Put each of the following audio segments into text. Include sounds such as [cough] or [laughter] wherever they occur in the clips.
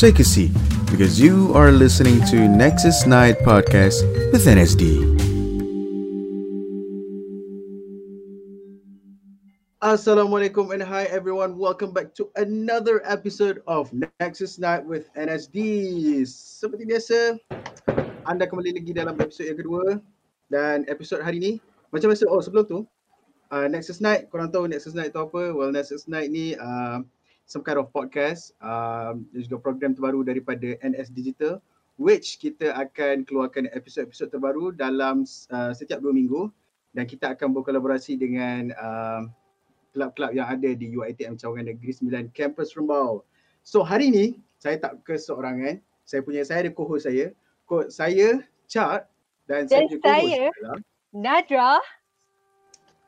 take a seat because you are listening to Nexus Night Podcast with NSD. Assalamualaikum and hi everyone. Welcome back to another episode of Nexus Night with NSD. Seperti biasa, anda kembali lagi dalam episod yang kedua dan episod hari ni macam biasa oh sebelum tu uh, Nexus Night korang tahu Nexus Night tu apa? Well Nexus Night ni uh, some kind of podcast um, dan juga program terbaru daripada NS Digital which kita akan keluarkan episod-episod terbaru dalam uh, setiap dua minggu dan kita akan berkolaborasi dengan uh, kelab-kelab yang ada di UiTM Cawangan Negeri 9 Campus Rembau. So hari ni saya tak keseorangan. Saya punya saya ada co-host saya. Co- saya Chart dan, Dan saya punya co-host saya. adalah Nadra.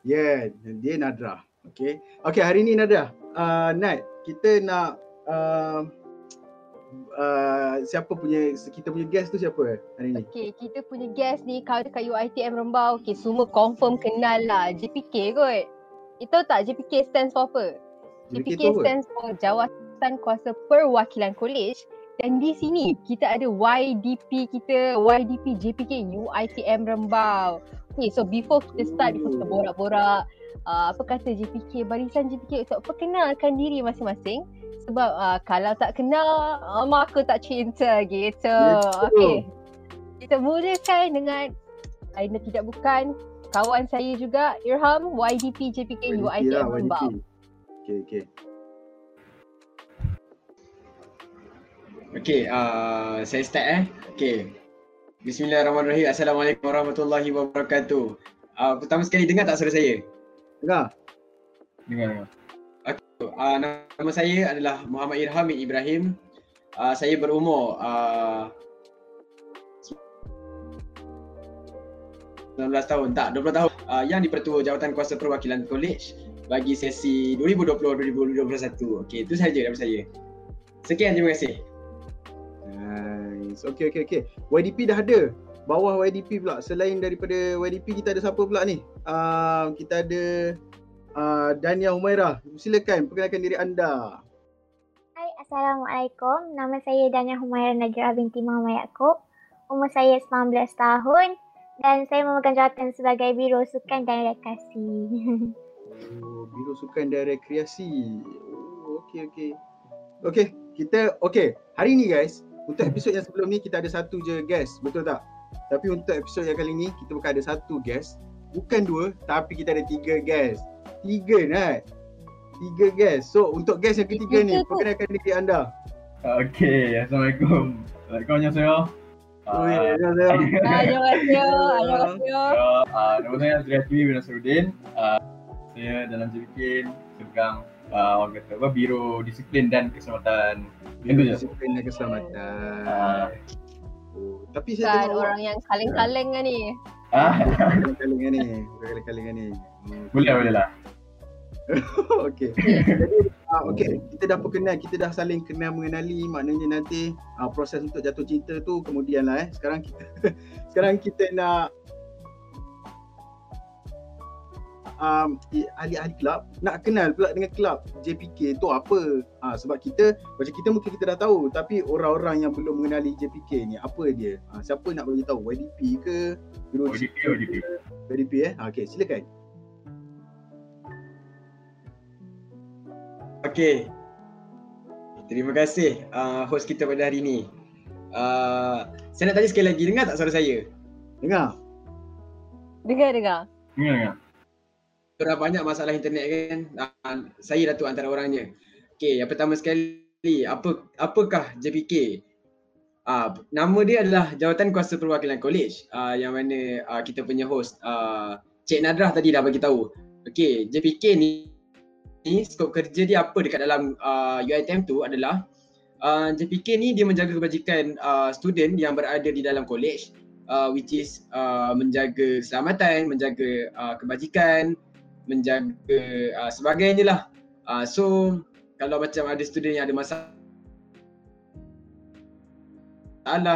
Yeah, dia Nadra. Okay. Okay, hari ni Nadra. Uh, Nad, kita nak uh, uh, siapa punya kita punya guest tu siapa hari ni? Okay, kita punya guest ni kalau dekat UiTM Rembau, okay, semua confirm kenal lah. JPK kot. Itu tak JPK stands for apa? JPK JPK tu apa? stands for Jawatan Kuasa Perwakilan College. Dan di sini kita ada YDP kita, YDP JPK UiTM Rembau. Okay, so before kita start, before kita borak-borak, uh, apa kata JPK, barisan JPK untuk perkenalkan diri masing-masing. Sebab uh, kalau tak kenal, uh, maka tak cinta gitu. Okay. Kita mulakan dengan Aina tidak bukan kawan saya juga Irham YDP JPK UiTM lah, Rembau. Okay, okay. Okey, uh, saya start eh. Okey. Bismillahirrahmanirrahim. Assalamualaikum warahmatullahi wabarakatuh. Uh, pertama sekali dengar tak suara saya? Dengar? Dengar, dengar. Uh, nama saya adalah Muhammad Irham bin Ibrahim. Uh, saya berumur uh, 19 tahun, tak 20 tahun. Uh, yang dipertua Jawatan Kuasa Perwakilan College bagi sesi 2020-2021. Okey, itu sahaja daripada saya. Sekian, terima kasih. Nice. Okay, okay, okay. YDP dah ada. Bawah YDP pula. Selain daripada YDP, kita ada siapa pula ni? Uh, kita ada uh, Dania Humaira. Silakan perkenalkan diri anda. Hai, Assalamualaikum. Nama saya Dania Humaira Najra binti Muhammad Yaakob. Umur saya 19 tahun dan saya memegang jawatan sebagai Biro Sukan dan Rekreasi. Oh, Biro Sukan dan Rekreasi. Oh, okay, okay. Okay, kita, okay. Hari ni guys, untuk episod yang sebelum ni kita ada satu je guest. Betul tak? Tapi untuk episod yang kali ni, kita bukan ada satu guest. Bukan dua, tapi kita ada tiga guest. Tiga, Nat. Tiga guest. So, untuk guest yang ketiga ni, perkenalkan diri anda. Okey, Assalamualaikum. Assalamualaikum, annyeonghaseyo. Oh, Ah, ya, ya, ya. Annyeonghaseyo. Annyeonghaseyo. ah, nama saya Azriati bin Nasruddin. Ah, saya dalam JPK sebagai uh, orang kata apa, Biro Disiplin dan Keselamatan. Je. Disiplin dan keselamatan. Ah, Oh, tapi saya Bukan tengok orang yang kaleng-kaleng kan ni. ah, [laughs] kali-kali ni. Kali-kali ni. Hmm. boleh lah, [laughs] boleh lah. Okey. Jadi uh, okey, kita dah perkenal, kita dah saling kenal mengenali, maknanya nanti uh, proses untuk jatuh cinta tu kemudian lah eh. Sekarang kita [laughs] sekarang kita nak um, ahli-ahli kelab nak kenal pula dengan kelab JPK tu apa. Uh, sebab kita macam kita mungkin kita dah tahu tapi orang-orang yang belum mengenali JPK ni apa dia? Uh, siapa nak bagi tahu? YDP ke? Biro ODP, ODP. YDP eh. Uh, okey, silakan. Okey. Terima kasih uh, host kita pada hari ini. Uh, saya nak tanya sekali lagi, dengar tak suara saya? Dengar? Dengar-dengar. Dengar, dengar. Sudah banyak masalah internet kan. Uh, saya Datuk antara orangnya. Okey, yang pertama sekali, apa apakah JPK? Uh, nama dia adalah Jawatan Kuasa Perwakilan College uh, yang mana uh, kita punya host uh, Cik Nadrah tadi dah bagi tahu. Okey, JPK ni ni skop kerja dia apa dekat dalam uh, UiTM tu adalah uh, JPK ni dia menjaga kebajikan uh, student yang berada di dalam college uh, which is uh, menjaga keselamatan, menjaga uh, kebajikan, menjaga uh, sebagainya lah. Uh, so kalau macam ada student yang ada masalah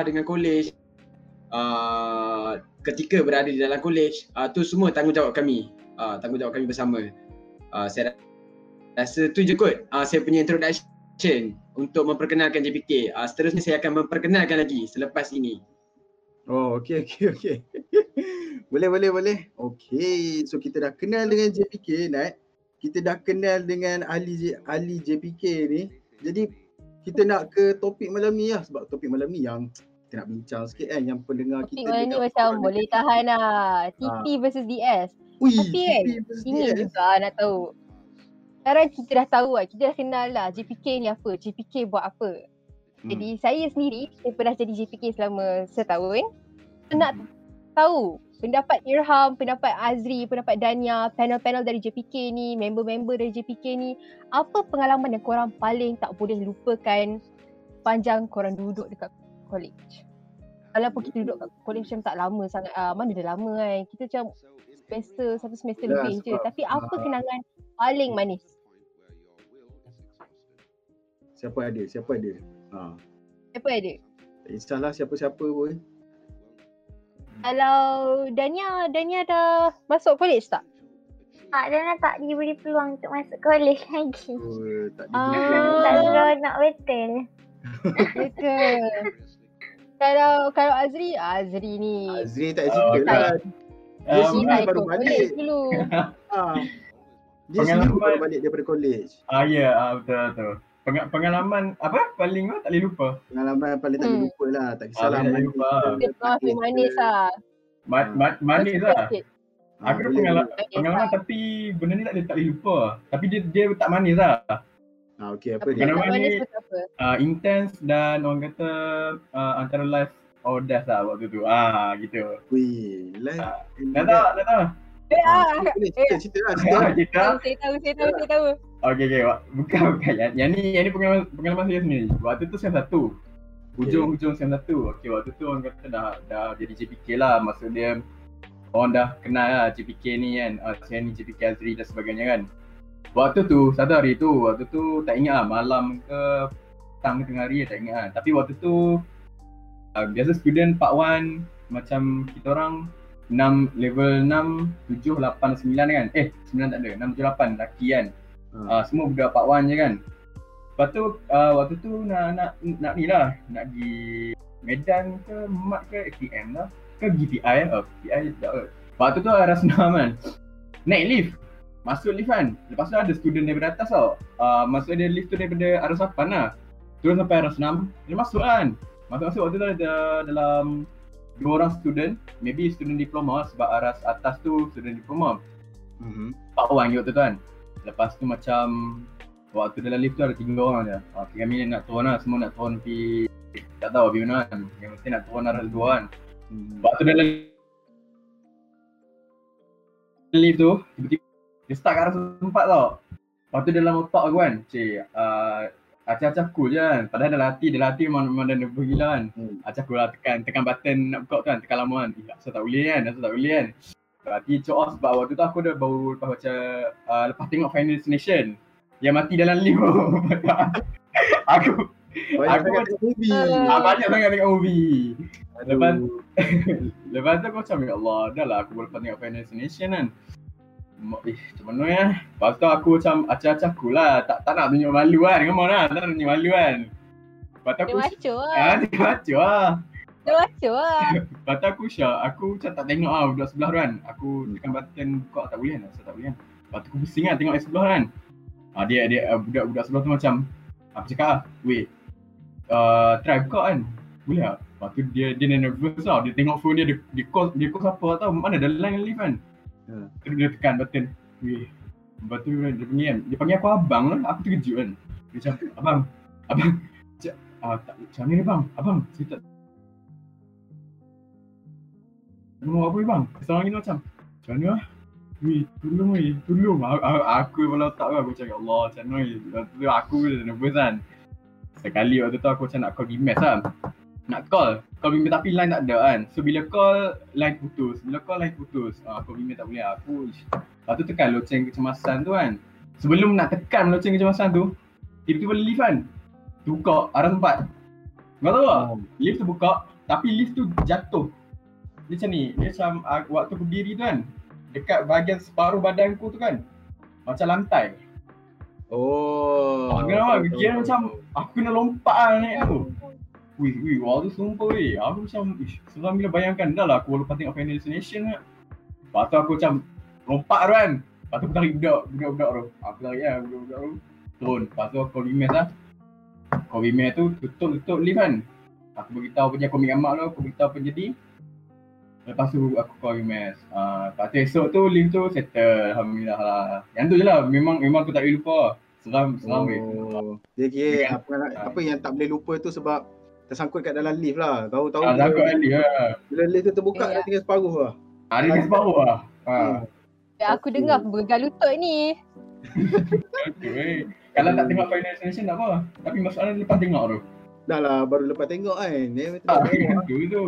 dengan college uh, ketika berada di dalam college uh, tu semua tanggungjawab kami uh, tanggungjawab kami bersama uh, saya rasa tu je kot uh, saya punya introduction untuk memperkenalkan JPK. Uh, seterusnya saya akan memperkenalkan lagi selepas ini. Oh, okey okey okey. [laughs] boleh boleh boleh. Okey, so kita dah kenal dengan JPK Nat. Kita dah kenal dengan ahli J- ahli JPK ni. Jadi kita nak ke topik malam ni lah sebab topik malam ni yang kita nak bincang sikit kan yang pendengar Topik kita malam ni macam boleh tahan lah. TP versus DS. Ui, Tapi kan, Ini DS. juga nak tahu. Sekarang kita dah tahu lah. Kita dah kenal lah JPK ni apa. JPK buat apa. Hmm. Jadi saya sendiri, saya pernah jadi JPK selama setahun. Saya nak tahu pendapat Irham, pendapat Azri, pendapat Dania, panel-panel dari JPK ni, member-member dari JPK ni. Apa pengalaman yang korang paling tak boleh lupakan panjang korang duduk dekat college? Walaupun kita duduk kat college macam tak lama sangat, uh, mana dah lama kan. Kita macam semester, satu semester Ya, lebih je. Tapi apa ah. kenangan paling manis? Siapa ada? Siapa ada? Ha. Siapa ada? Tak kisahlah siapa-siapa pun. Kalau Dania, Dania dah masuk college tak? Tak, Dana tak diberi peluang untuk masuk college lagi. Oh, tak Ah. ada. Tak seronok betul. Betul. [laughs] kalau kalau Azri, Azri ni Azri tak Ah, cerita okey. lah. Dia Um, sini baru balik. college dulu. Ha. [laughs] Dia sendiri baru balik daripada college. Ah ya, ah, betul betul. Peng- pengalaman apa paling kau tak boleh lupa? Pengalaman paling tak boleh Hmm. lupa lah. Tak kisahlah. Ah, tak boleh manis lupa. sakit manis lah. Ma- ma- manis lah. Sikit. Ha, Aku ada pengalaman, pengalaman lah. tapi benda ni tak boleh tak boleh lupa. Tapi dia dia tak manis lah. Ha, okey apa Apa dia? tak Pengalaman manis ni-? Uh, intense dan orang kata uh, antara life or death lah waktu tu. Ah gitu. Wih. Ah, and Dah tak, dah tak. Eh Ha, ah, Boleh cerita, cerita lah. Cerita Ah, lah. kita. tahu, saya tahu, saya tahu, saya tahu. Okay, okay. Bukan, bukan. Yang, yang ni, yang ni pengalaman, pengalaman saya sendiri. Waktu tu sem satu. Hujung-hujung sem satu. Okay, waktu tu orang kata dah, dah jadi JPK lah. Maksud dia, orang dah kenal lah JPK ni kan. Uh, saya ni JPK Azri dan sebagainya kan. Waktu tu, satu hari tu, waktu tu tak ingat lah malam ke petang ke tengah hari tak ingat lah. Tapi waktu tu, uh, biasa student part 1 macam kita orang 6, level 6, 7, 8, 9 kan. Eh, 9 tak ada. 6, 7, 8 lelaki kan. Ha. Uh, semua budak part 1 je kan. Lepas tu, uh, waktu tu nak, nak, nak ni lah. Nak pergi Medan ke, Mat ke, ATM lah. Ke GPI, oh, GPI tak. Waktu tu arah senam [laughs] kan. Naik lift. Masuk lift kan. Lepas tu ada student daripada atas tau. Uh, masuk dia lift tu daripada arah Sapan lah. Turun sampai arah senam. Dia masuk kan. Masuk-masuk waktu tu ada dalam dua orang student. Maybe student diploma sebab arah atas tu student diploma. Mhm. Pak Wan waktu tu kan. Lepas tu macam waktu dalam lift tu ada tiga orang je. Ah, minit nak turun lah. Semua nak turun pergi tak tahu pergi mana kan. Yang mesti nak turun arah dua kan. Hmm. Waktu dalam lift tu, tiba-tiba dia start kat arah tempat tau. Lepas tu dalam otak aku kan, cik, uh, acah-acah cool je kan. Padahal dalam hati, dalam hati memang, memang dah nervous gila kan. Hmm. Acah cool lah tekan, tekan button nak buka tu kan, tekan lama kan. Eh, asal tak boleh kan, asal tak boleh kan. Berarti cok off sebab waktu tu aku dah baru lepas baca, uh, lepas tengok Final Destination. Yang mati dalam lift [laughs] aku, Banyak Aku- sangat tengok movie. Uh, ah, banyak sangat tengok movie. Aduh. lepas- [laughs] Lepas tu aku macam, ya Allah, dah lah aku lepas tengok Final Destination kan. Eh, macam mana ya? Lepas tu aku macam acah-acah aku lah. Tak, tak nak tunjuk malu kan. Come on lah. Tak nak tunjuk malu kan. Lepas tu Dia aku, [laughs] maco lah. ah, dia baca lah. Dia maco lah. Lepas tu aku syak, aku macam tak tengok lah budak sebelah tu kan. Aku tekan button buka tak boleh kan. Asal tak boleh kan. Lepas tu aku pusing kan tengok yang sebelah kan. Ah, dia, dia uh, budak-budak sebelah tu macam, aku cakap ah, wait, uh, try buka kan. Boleh tak? Lepas tu dia, dia nervous tau. Dia tengok phone dia, dia, dia call, dia call siapa tau. Mana ada line lift kan. Ha. Terus dia tekan button. Weh. Lepas tu dia panggil kan. Dia panggil aku abang lah. Aku terkejut kan. Dia macam, abang, abang. Ah, tak, macam mana ni bang? Abang, saya tak Tengok apa bang? Seorang ni macam Macam mana lah? Weh, tolong weh, tolong. Aku kepala otak kan, aku ya Allah macam mana Lepas tu aku nervous kan. Sekali waktu tu aku macam nak call Bimes lah Nak call, call Bimes tapi line tak ada kan. So bila call, line putus. Bila call, line putus. Ah, Call Bimes tak boleh aku ish. Lepas tu tekan loceng kecemasan tu kan. Sebelum nak tekan loceng kecemasan tu Tiba-tiba lift kan. Terbuka arah tempat. Kau tahu tak? Oh. Lift tu buka Tapi lift tu jatuh Dia macam ni Dia macam uh, waktu berdiri tu kan Dekat bahagian separuh badanku tu kan Macam lantai Oh. Oh, kenapa? Kira macam aku kena lompat lah naik tu. Wih, wih, waktu sumpah weh. Aku macam, ish, seram bila bayangkan dah lah aku lepas tengok Final Destination kan. Lepas tu aku macam lompat tu kan. Lepas tu aku tarik budak, budak-budak tu. Aku tarik lah budak-budak tu. Turun. Lepas tu aku call Bimes lah. Call Bimes tu tutup-tutup lift kan. Aku beritahu penjadi komik amak tu, aku beritahu penjadi. Lepas tu aku call Bimes. Uh, lepas tu esok tu lift tu settle. Alhamdulillah lah. Yang tu je lah. Memang memang aku tak boleh lupa lah. Seram, seram weh. Oh. Dia kira Dengan- apa, apa yang tak boleh lupa tu sebab tersangkut kat dalam lift lah. Tahu-tahu Ah, takut kan lift lah. bila lift tu terbuka Ya. dah tinggal separuh lah. Ada yang separuh lah. Ha. Ya, aku dengar bergal lutut ni. Eh. Kalau tak tengok Final Destination tak apa. Tapi masalah lepas tengok tu. Dah lah baru lepas tengok kan. Dia memang Ah, tengok. tu tu.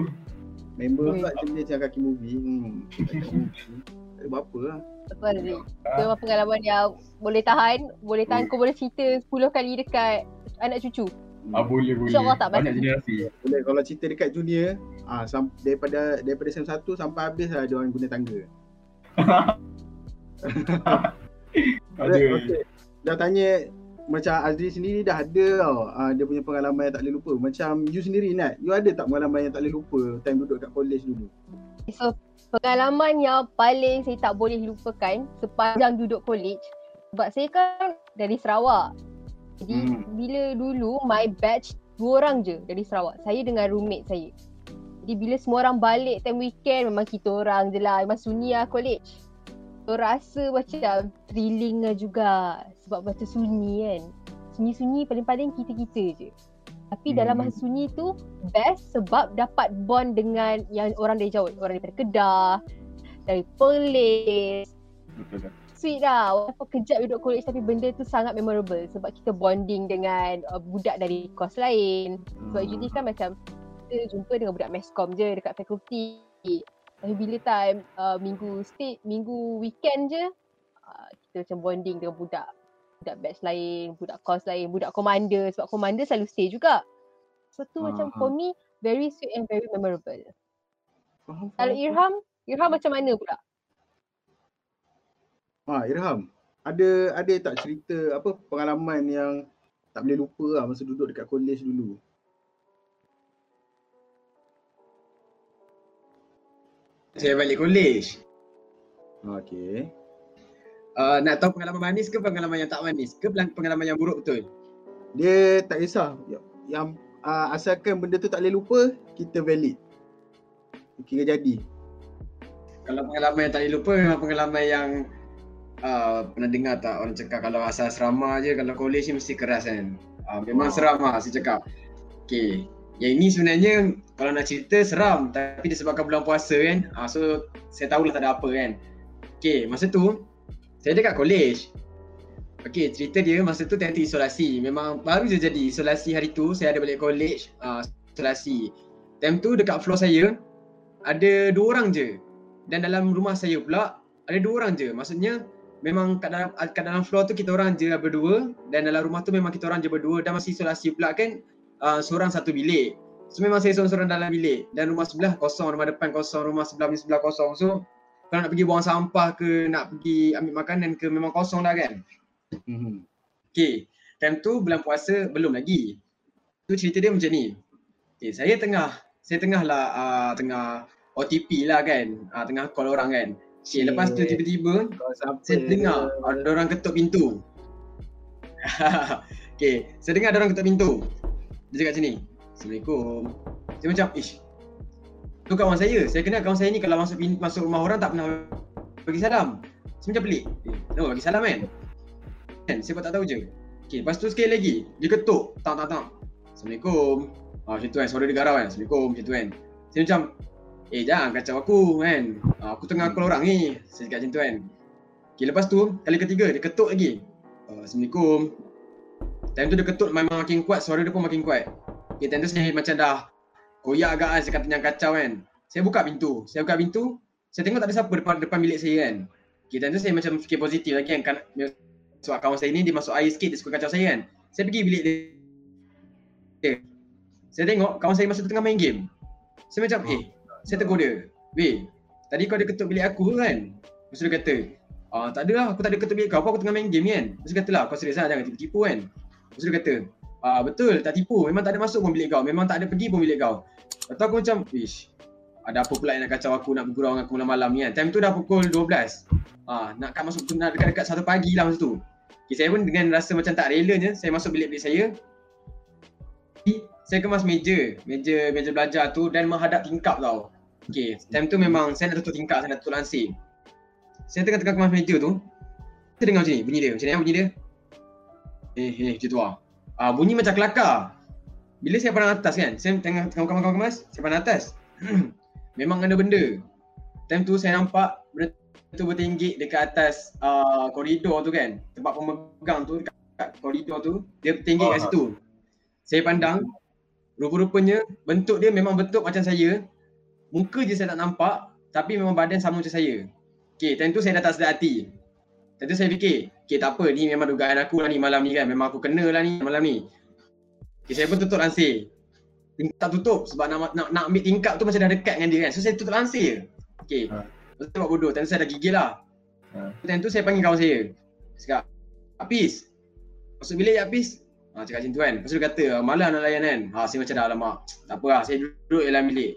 Member Hmm. pula jenis macam kaki movie. Hmm. Tak ada apa lah. Betul ni. Itu memang pengalaman yang boleh tahan, boleh tahan kau boleh cerita 10 kali dekat anak cucu. Ah boleh boleh. InsyaAllah tak Banyak generasi. Boleh kalau cerita dekat junior, ah sam- daripada daripada SEM 1 sampai habis lah dia orang guna tangga. [laughs] Ada. Okay. Dah tanya macam Azri sendiri dah ada tau ah, dia punya pengalaman yang tak boleh lupa. Macam you sendiri Nat, you ada tak pengalaman yang tak boleh lupa time duduk kat college dulu? So, pengalaman yang paling saya tak boleh lupakan sepanjang duduk college sebab saya kan dari Sarawak. Jadi Hmm. bila dulu my batch dua orang je dari Sarawak. Saya dengan roommate saya. Jadi bila semua orang balik time weekend memang kita orang je lah. Memang sunyi lah college. So rasa macam thrilling lah juga sebab macam sunyi kan. Sunyi-sunyi paling-paling kita-kita je. Tapi dalam Hmm. masa sunyi tu best sebab dapat bond dengan yang orang dari jauh. Orang daripada Kedah, dari Perlis. Betul? Sweet lah. Walaupun kejap duduk college tapi benda tu sangat memorable sebab kita bonding dengan uh, budak dari kos lain. Sebab Hmm. usually kan macam kita jumpa dengan budak meskom je dekat fakulti. Tapi bila time uh, minggu state, minggu weekend je uh, kita macam bonding dengan budak budak batch lain, budak kos lain, budak komander sebab komander selalu stay juga. So tu macam Ah, for me very sweet and very memorable. Faham, Kalau. Irham, Irham macam mana pula? Ah, Irham, ada ada tak cerita apa pengalaman yang tak boleh lupa lah masa duduk dekat college dulu? Saya balik college. Ah, Okay. Uh, nak tahu pengalaman manis ke pengalaman yang tak manis ke pengalaman yang buruk betul? Dia tak kisah. Yang, yang uh, asalkan benda tu tak boleh lupa, kita valid. Kira jadi. Kalau pengalaman yang tak boleh lupa memang pengalaman yang uh, pernah dengar tak orang cakap kalau asal asrama je kalau college ni mesti keras kan. Uh, memang Oh. seram lah saya cakap. Okay. Yang ini sebenarnya kalau nak cerita seram tapi disebabkan bulan puasa kan. Uh, so saya tahulah tak ada apa kan. Okay masa tu saya dekat college. Okay cerita dia masa tu tu isolasi. Memang baru je jadi isolasi hari tu saya ada balik college uh, isolasi. Time tu dekat floor saya ada dua orang je dan dalam rumah saya pula ada dua orang je. Maksudnya memang kat dalam kat dalam floor tu kita orang je berdua dan dalam rumah tu memang kita orang je berdua dan masih isolasi pula kan uh, seorang satu bilik. So memang saya seorang-seorang dalam bilik dan rumah sebelah kosong, rumah depan kosong, rumah sebelah ni sebelah kosong. So kalau nak pergi buang sampah ke nak pergi ambil makanan ke memang kosong dah kan. Hmm. Okay, time tu bulan puasa belum lagi. Tu cerita dia macam ni. Okay, saya tengah, saya tengah lah uh, tengah OTP lah kan. Uh, tengah call orang kan. Okay, lepas tu tiba-tiba saya dengar ada orang ketuk pintu. [laughs] okay, saya dengar ada orang ketuk pintu. Dia cakap sini. Assalamualaikum. Saya macam, ish. Tu kawan saya. Saya kenal kawan saya ni kalau masuk masuk rumah orang tak pernah bagi salam. Saya macam pelik. Eh, bagi salam kan? Kan, pun tak tahu je. Okay, lepas tu sekali lagi. Dia ketuk. Tak, tak, tak. Assalamualaikum. Ah, macam tu kan. Suara dia garau kan. Assalamualaikum. Macam tu kan. Saya macam, eh jangan kacau aku kan. Ah, aku tengah call orang ni. Saya cakap macam tu kan. Okay, lepas tu, kali ketiga dia ketuk lagi. Uh, Assalamualaikum. Time tu dia ketuk memang makin kuat, suara dia pun makin kuat. Okay, time tu saya macam dah koyak agak kan, saya kata jangan kacau kan. Saya buka pintu, saya buka pintu, saya tengok tak ada siapa depan depan bilik saya kan. Okay, time tu saya macam fikir positif lagi kan. sebab kawan saya ni dia masuk air sikit, dia suka kacau saya kan. Saya pergi bilik dia. dia. Saya tengok kawan saya masa tu tengah main game. Saya macam, eh, saya tegur dia. Weh, tadi kau ada ketuk bilik aku kan? Lepas dia kata, Ah, tak ada lah, aku tak ada kata bilik kau, apa aku tengah main game kan. Lepas tu kata lah, kau serius lah, jangan tipu-tipu kan. Lepas dia kata, ah, betul, tak tipu, memang tak ada masuk pun bilik kau, memang tak ada pergi pun bilik kau. Tu aku macam, ish, ada apa pula yang nak kacau aku, nak bergurau dengan aku malam-malam ni kan. Time tu dah pukul 12. Ah, nak kat masuk, nak dekat-dekat satu pagi lah masa tu. Okay, saya pun dengan rasa macam tak relanya, saya masuk bilik-bilik saya. Saya kemas meja, meja meja belajar tu dan menghadap tingkap tau. Okay, time tu memang saya nak tutup tingkap, saya nak tutup lansir. Saya tengah-tengah kemas meja tu, saya dengar macam ni, bunyi dia. Macam ni lah bunyi dia. Eh, eh, macam tu lah. Ah, bunyi macam kelakar. Bila saya pandang atas kan, saya tengah tengah kemas-kemas, saya pandang atas. [clears throat] memang ada benda. Time tu saya nampak benda tu bertinggik dekat atas uh, koridor tu kan. Tempat pemegang tu dekat koridor tu, dia bertinggik kat Ah. situ. Saya pandang, rupa-rupanya bentuk dia memang bentuk macam saya. Muka je saya tak nampak, tapi memang badan sama macam saya. Okay, time tu saya dah tak sedar hati. Time tu saya fikir, okay tak apa, ni memang dugaan aku lah ni malam ni kan. Memang aku kena lah ni malam ni. Okay, saya pun tutup lansir. Tingkap tutup sebab nak, nak, nak ambil tingkap tu macam dah dekat dengan dia kan. So saya tutup lansir. Okay. Ha. Lepas tu buat bodoh. Time tu saya dah gigil lah. Ha. Time tu saya panggil kawan saya. Cakap, Apis. Masuk bilik ya Apis. Ha, cakap macam tu kan. Lepas tu dia kata, malah nak layan kan. Ha, saya macam dah alamak. Tak apa lah, saya duduk dalam bilik.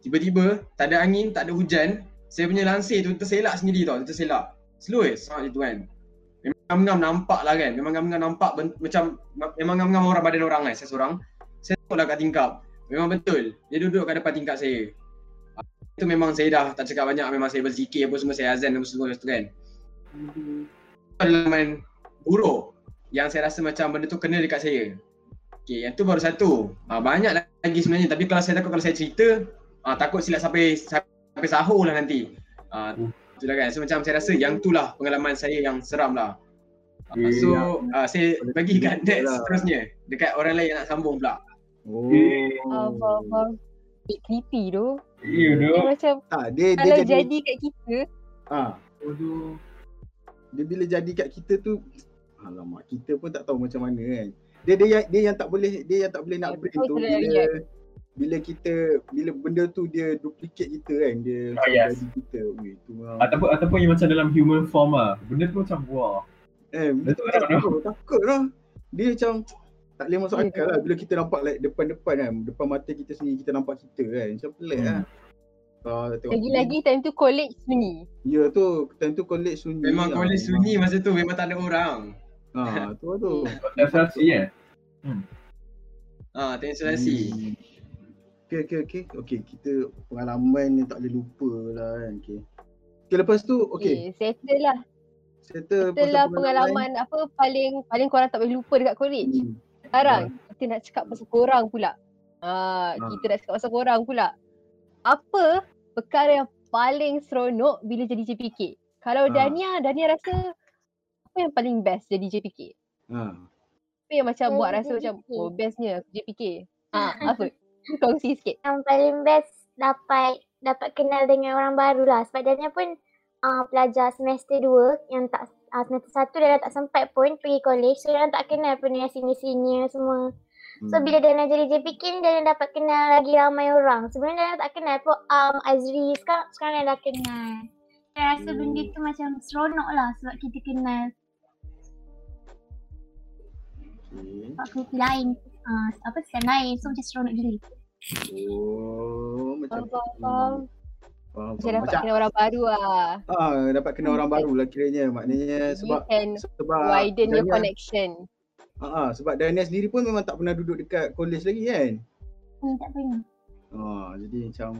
Tiba-tiba, tak ada angin, tak ada hujan. Saya punya lansir tu terselak sendiri tau, terselak. Slow eh, sama macam tu kan. Memang ngam-ngam nampak lah kan. Memang ngam-ngam nampak ben- macam, memang ngam-ngam orang badan orang kan, saya seorang. Saya tengok lah kat tingkap. Memang betul, dia duduk kat depan tingkap saya. Itu memang saya dah tak cakap banyak, memang saya berzikir apa semua, saya azan apa semua tu kan. Pengalaman buruk yang saya rasa macam benda tu kena dekat saya. Okay, yang tu baru satu. Ha, banyak lagi sebenarnya tapi kalau saya takut kalau saya cerita, ha, takut silap sampai sampai sahur lah nanti. Ha, Itulah kan. So macam saya rasa yang tu lah pengalaman saya yang seram lah. Ha, Eh, so ha, saya bagi kat next lah. seterusnya dekat orang lain yang nak sambung pula. Oh. Faham. Bit creepy tu. Ya tu. Dia macam Tak, dia dia kalau jadi, jadi kat kita, ah, Aduh. dia bila jadi kat kita tu alamak kita pun tak tahu macam mana kan. Dia dia yang, dia yang tak boleh dia yang tak boleh nak Ah, brain betul tu saya bila bila kita bila benda tu dia duplicate kita kan dia Ah, yes. jadi kita. Weh, tu Ataupun ataupun yang macam dalam human form ah. Benda tu macam wah. eh Betul betul tak? takut, takut lah. Dia macam tak boleh masuk Ya, akal lah bila kita nampak like depan-depan kan depan mata kita sendiri kita nampak kita kan macam pelik Hmm. lah. Ah, tengok lagi-lagi time tu college sunyi. Ya tu, time tu college sunyi. Memang lah. college sunyi masa tu memang tak ada orang. Ha, tu tu. [laughs] Konsentrasi eh. Ha, tengok isolasi. Hmm. Okay, okay, okay. Okay, kita pengalaman yang tak boleh lupa lah kan. Okay. Okay, lepas tu, okay. Okay, settle lah. Settle Settle lah pengalaman apa paling paling korang tak boleh lupa dekat college. Hmm. Sekarang kita nak cakap pasal korang pula. Ah, Ah. kita nak cakap pasal korang pula. Apa perkara yang paling seronok bila jadi JPK? Kalau Ah. Dania, Dania rasa apa yang paling best jadi JPK? Ha. Apa yang macam Jadi buat rasa macam oh bestnya JPK? Ah, [laughs] apa? Kongsi sikit. Yang paling best dapat dapat kenal dengan orang baru lah. Sebab Dania pun uh, pelajar semester 2 yang tak uh, semester 1 dia dah tak sempat pun pergi college. So dia tak kenal pun dengan senior-senior semua. So Hmm. bila Dania jadi JPK ni Dania dapat kenal lagi ramai orang. Sebenarnya Dania tak kenal pun um, Azri. Sekarang, sekarang Dania dah kenal. Saya rasa Hmm. benda tu macam seronok lah sebab kita kenal Okay. fakulti lain. Uh, apa sekarang lain. So macam seronok gila. Oh, macam Faham, faham, faham. Faham, Macam dapat Macam kenal orang baru lah. ah, dapat kenal orang baru lah kiranya. Maknanya sebab you can sebab widen your Dania- connection. Ah, ah, sebab Dania sendiri pun memang tak pernah duduk dekat college lagi kan. Hmm, tak pernah. Ah, jadi macam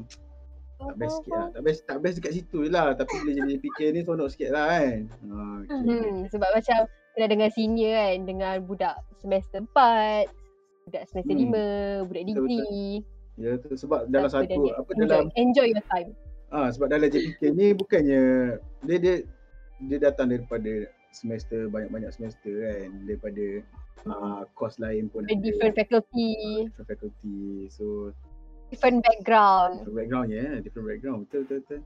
tak best sikit lah. Tak best, tak best dekat situ je lah. Tapi bila jadi PK ni seronok sikit lah kan. Ah, okay. Hmm, sebab macam kena dengan senior kan, dengan budak semester 4, budak semester Hmm. 5, budak degree. Ya tu sebab dalam satu dia- apa enjoy, dalam enjoy your time. ah sebab dalam JPK ni bukannya dia dia dia datang daripada semester banyak-banyak semester kan. Daripada ah kos lain pun Dari different faculty, different faculty so different background. different background ya yeah. different background. Betul betul betul.